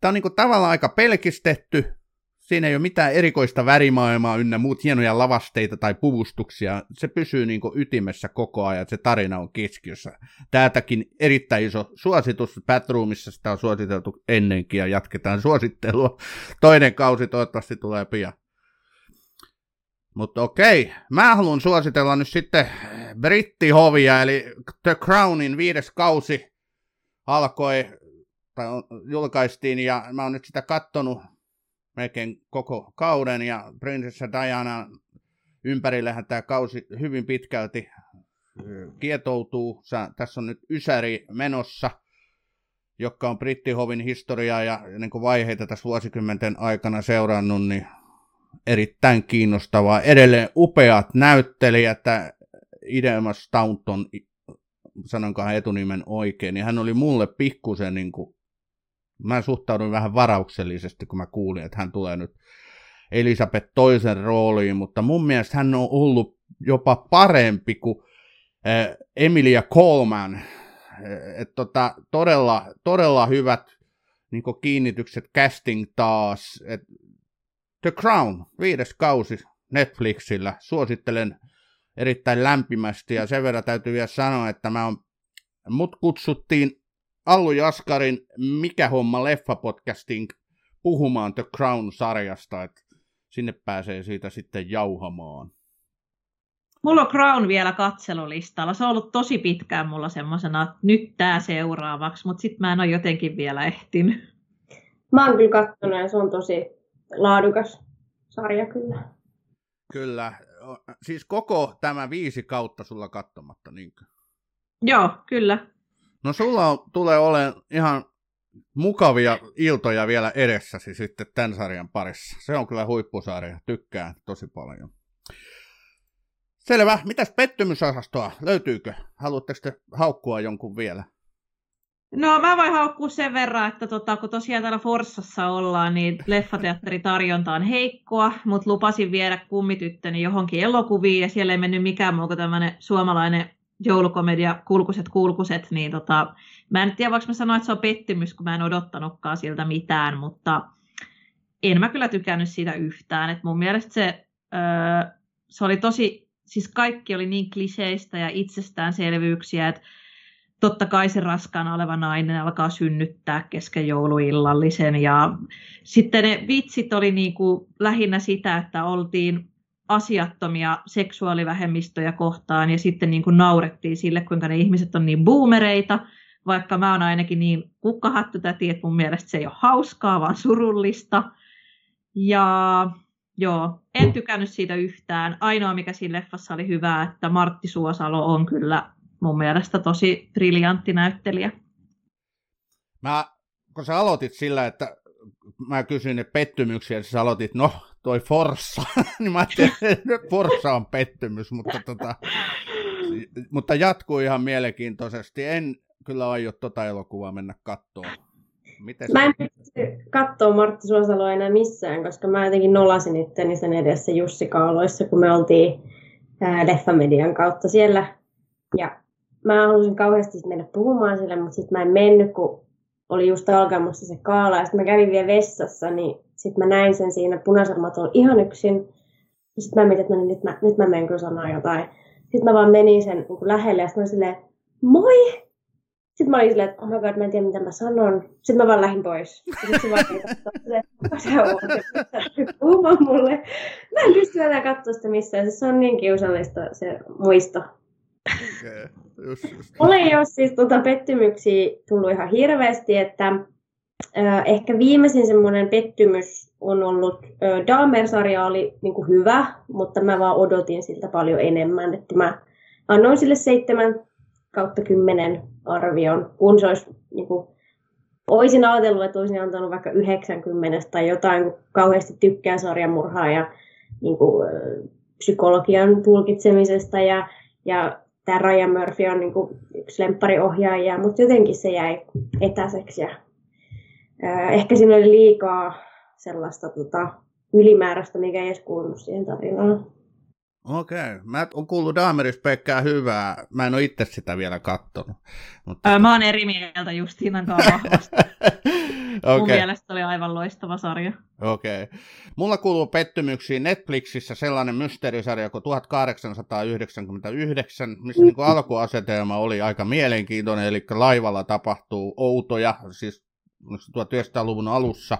Tämä on niin tavallaan aika pelkistetty, siinä ei ole mitään erikoista värimaailmaa ynnä muut hienoja lavasteita tai puvustuksia. Se pysyy niin ytimessä koko ajan, se tarina on keskiössä. Täältäkin erittäin iso suositus. Batroomissa sitä on suositeltu ennenkin ja jatketaan suosittelua. Toinen kausi toivottavasti tulee pian. Mutta okei, mä haluan suositella nyt sitten Brittihovia, eli The Crownin viides kausi alkoi, tai julkaistiin, ja mä oon nyt sitä kattonut melkein koko kauden, ja prinsessa Diana ympärillehän tämä kausi hyvin pitkälti kietoutuu. Sä, tässä on nyt Ysäri menossa, joka on Brittihovin historiaa ja niin kuin vaiheita tässä vuosikymmenten aikana seurannut, niin erittäin kiinnostavaa. Edelleen upeat näyttelijät, Idemas Staunton, sanonkohan etunimen oikein, niin hän oli mulle pikkusen niin kuin mä suhtaudun vähän varauksellisesti, kun mä kuulin, että hän tulee nyt Elisabeth toisen rooliin, mutta mun mielestä hän on ollut jopa parempi kuin äh, Emilia Coleman. Äh, et tota, todella, todella hyvät niin kiinnitykset, casting taas. Et The Crown, viides kausi Netflixillä. Suosittelen erittäin lämpimästi ja sen verran täytyy vielä sanoa, että mä on, mut kutsuttiin Allu Jaskarin Mikä homma leffa-podcastin puhumaan The Crown-sarjasta, että sinne pääsee siitä sitten jauhamaan. Mulla on Crown vielä katselulistalla. Se on ollut tosi pitkään mulla semmoisena, että nyt tää seuraavaksi, mutta sitten mä en ole jotenkin vielä ehtinyt. Mä oon kyllä katsonut ja se on tosi laadukas sarja kyllä. Kyllä. Siis koko tämä viisi kautta sulla katsomatta, niinkö? Joo, kyllä. No sulla on, tulee olemaan ihan mukavia iltoja vielä edessäsi sitten tämän sarjan parissa. Se on kyllä huippusarja, tykkään tosi paljon. Selvä. Mitäs pettymysosastoa? Löytyykö? Haluatteko te haukkua jonkun vielä? No mä voin haukkua sen verran, että tota, kun tosiaan täällä Forssassa ollaan, niin leffateatteritarjonta on heikkoa, mutta lupasin viedä kummityttöni johonkin elokuviin ja siellä ei mennyt mikään muu kuin tämmöinen suomalainen joulukomedia Kulkuset kulkuset, niin tota, mä en tiedä, voiko mä sanoa, että se on pettymys, kun mä en odottanutkaan siltä mitään, mutta en mä kyllä tykännyt siitä yhtään. Et mun mielestä se, öö, se oli tosi, siis kaikki oli niin kliseistä ja itsestäänselvyyksiä, että totta kai se raskaana oleva nainen alkaa synnyttää kesken jouluillallisen ja sitten ne vitsit oli niin kuin lähinnä sitä, että oltiin asiattomia seksuaalivähemmistöjä kohtaan ja sitten niin kuin naurettiin sille, kuinka ne ihmiset on niin boomereita, vaikka mä oon ainakin niin kukkahattu täti, että mun mielestä se ei ole hauskaa, vaan surullista. Ja joo, en tykännyt siitä yhtään. Ainoa, mikä siinä leffassa oli hyvää, että Martti Suosalo on kyllä mun mielestä tosi briljantti näyttelijä. Mä, kun sä aloitit sillä, että mä kysyin ne pettymyksiä, niin sä aloitit, no toi Forssa, <laughs> niin mä ajattelin, että <laughs> Forssa on pettymys, mutta, tota, mutta jatkuu ihan mielenkiintoisesti. En kyllä aio tota elokuvaa mennä kattoon. Miten mä en pysty katsoa Martti Suosaloa enää missään, koska mä jotenkin nolasin itteni sen edessä Jussi Kaaloissa, kun me oltiin ää, Leffamedian kautta siellä. Ja mä halusin kauheasti mennä puhumaan sille, mutta sitten mä en mennyt, kun oli just alkamassa se kaala. Ja sitten mä kävin vielä vessassa, niin sitten mä näin sen siinä punaisella ihan yksin. Ja sitten mä mietin, että no niin, nyt mä, nyt mä menen kyllä sanoa jotain. Sitten mä vaan menin sen niin lähelle ja sitten mä silleen, moi! Sitten mä olin silleen, että oh my god, mä en tiedä mitä mä sanon. Sitten mä vaan lähdin pois. Ja sitten se vaan se, kuka se on, puhumaan mulle. Mä en pysty enää katsoa sitä missään. Se on niin kiusallista se muisto. Okay. Just, just. Mulla ei ole siis tuota pettymyksiä tullut ihan hirveästi, että äh, ehkä viimeisin semmoinen pettymys on ollut, äh, Dahmer-sarja oli niin kuin hyvä, mutta mä vaan odotin siltä paljon enemmän, että mä annoin sille 7 kautta 10 arvion, kun se olisi niin kuin, olisin ajatellut, että olisin antanut vaikka 90 tai jotain, kun kauheasti tykkää sarjamurhaa ja niin kuin, psykologian tulkitsemisesta ja, ja tämä Ryan Murphy on niin kuin yksi lemppariohjaaja, mutta jotenkin se jäi etäiseksi. Ja, ää, ehkä siinä oli liikaa sellaista tota, ylimääräistä, mikä ei edes kuulunut siihen tarinaan. Okei. Okay. Mä oon kuullut Daameris Pekkää hyvää. Mä en ole itse sitä vielä kattonut. Mutta... Öö, mä oon eri mieltä Justiinan kanssa vahvasti. okay. <laughs> Mun mielestä oli aivan loistava sarja. Okei. Okay. Mulla kuuluu pettymyksiin Netflixissä sellainen mysteerisarja kuin 1899, missä niin kuin alkuasetelma oli aika mielenkiintoinen, eli laivalla tapahtuu outoja, siis 1900-luvun alussa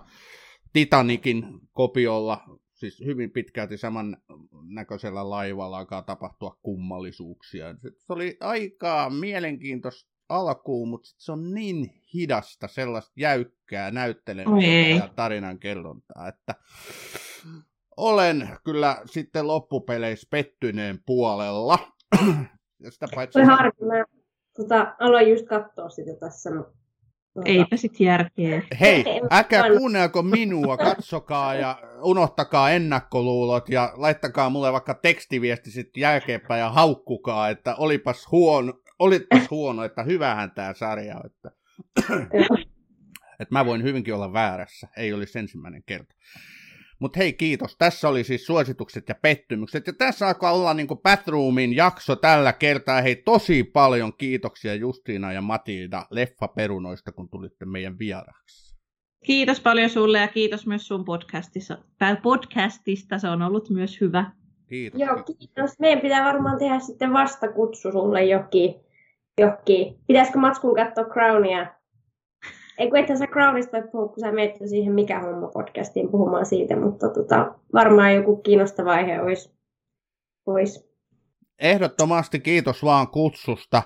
Titanikin kopiolla siis hyvin pitkälti saman näköisellä laivalla alkaa tapahtua kummallisuuksia. Se oli aika mielenkiintoista alkuun, mutta se on niin hidasta, sellaista jäykkää näyttelemistä ja tarinan kerrontaa, että olen kyllä sitten loppupeleissä pettyneen puolella. <clears throat> ja sitä paitsi... harmi, mä tota, aloin just katsoa sitä tässä Tuota. Eipä sit järkeä. Hei, äkä kuunnelko minua, katsokaa ja unohtakaa ennakkoluulot ja laittakaa mulle vaikka tekstiviesti sitten jälkeenpäin ja haukkukaa, että olipas huono, olipas huono että hyvähän tämä sarja on. Että, että mä voin hyvinkin olla väärässä, ei olisi ensimmäinen kerta. Mutta hei kiitos, tässä oli siis suositukset ja pettymykset. Ja tässä alkaa olla niin Bathroomin jakso tällä kertaa. Hei tosi paljon kiitoksia Justiina ja Matilda leffaperunoista, kun tulitte meidän vieraksi. Kiitos paljon sulle ja kiitos myös sun podcastissa. podcastista. Se on ollut myös hyvä. Kiitos. Joo, kiitos. Meidän pitää varmaan tehdä sitten vastakutsu sulle johonkin. johonkin. Pitäisikö Matskun katsoa Crownia ei kun ethän sä Crownista puhu, kun sä menet siihen Mikä homma podcastiin puhumaan siitä, mutta tota, varmaan joku kiinnostava aihe olisi. olisi. Ehdottomasti kiitos vaan kutsusta.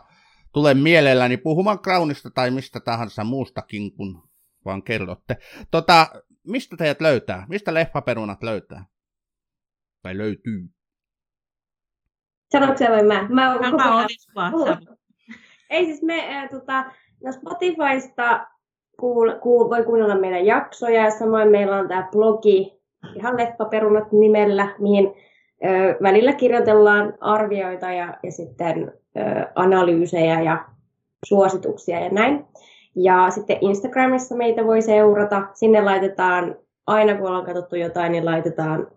Tulen mielelläni puhumaan Crownista tai mistä tahansa muustakin, kun vaan kerrotte. Tota, mistä teidät löytää? Mistä leffaperunat löytää? Tai löytyy? Sanoitko vai mä? Mä, mä, mä Ei siis me, äh, tota, no Spotifysta kuul, kuul, voi kuunnella meidän jaksoja ja samoin meillä on tämä blogi ihan Leffaperunat nimellä, mihin ö, välillä kirjoitellaan arvioita ja, ja sitten ö, analyysejä ja suosituksia ja näin. Ja sitten Instagramissa meitä voi seurata. Sinne laitetaan, aina kun ollaan katsottu jotain, niin laitetaan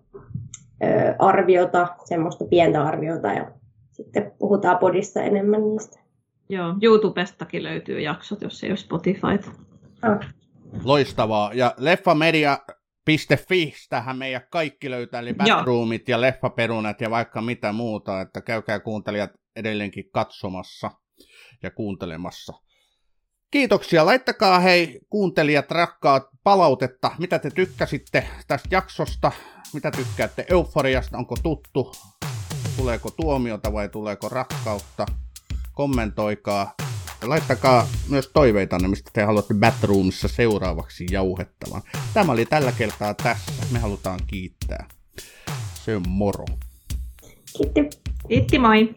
ö, arviota, semmoista pientä arviota ja sitten puhutaan podissa enemmän niistä. Joo, YouTubestakin löytyy jaksot, jos ei ole Spotifyta. Loistavaa. Ja leffamedia.fi, tähän meidän kaikki löytää, eli backroomit ja leffaperunat ja vaikka mitä muuta, että käykää kuuntelijat edelleenkin katsomassa ja kuuntelemassa. Kiitoksia. Laittakaa hei kuuntelijat rakkaat palautetta. Mitä te tykkäsitte tästä jaksosta? Mitä tykkäätte euforiasta? Onko tuttu? Tuleeko tuomiota vai tuleeko rakkautta? Kommentoikaa. Laittakaa myös toiveita, mistä te haluatte Batroomissa seuraavaksi jauhettavan. Tämä oli tällä kertaa tässä. Me halutaan kiittää. Se on moro. Kiitti. Kiitti moi.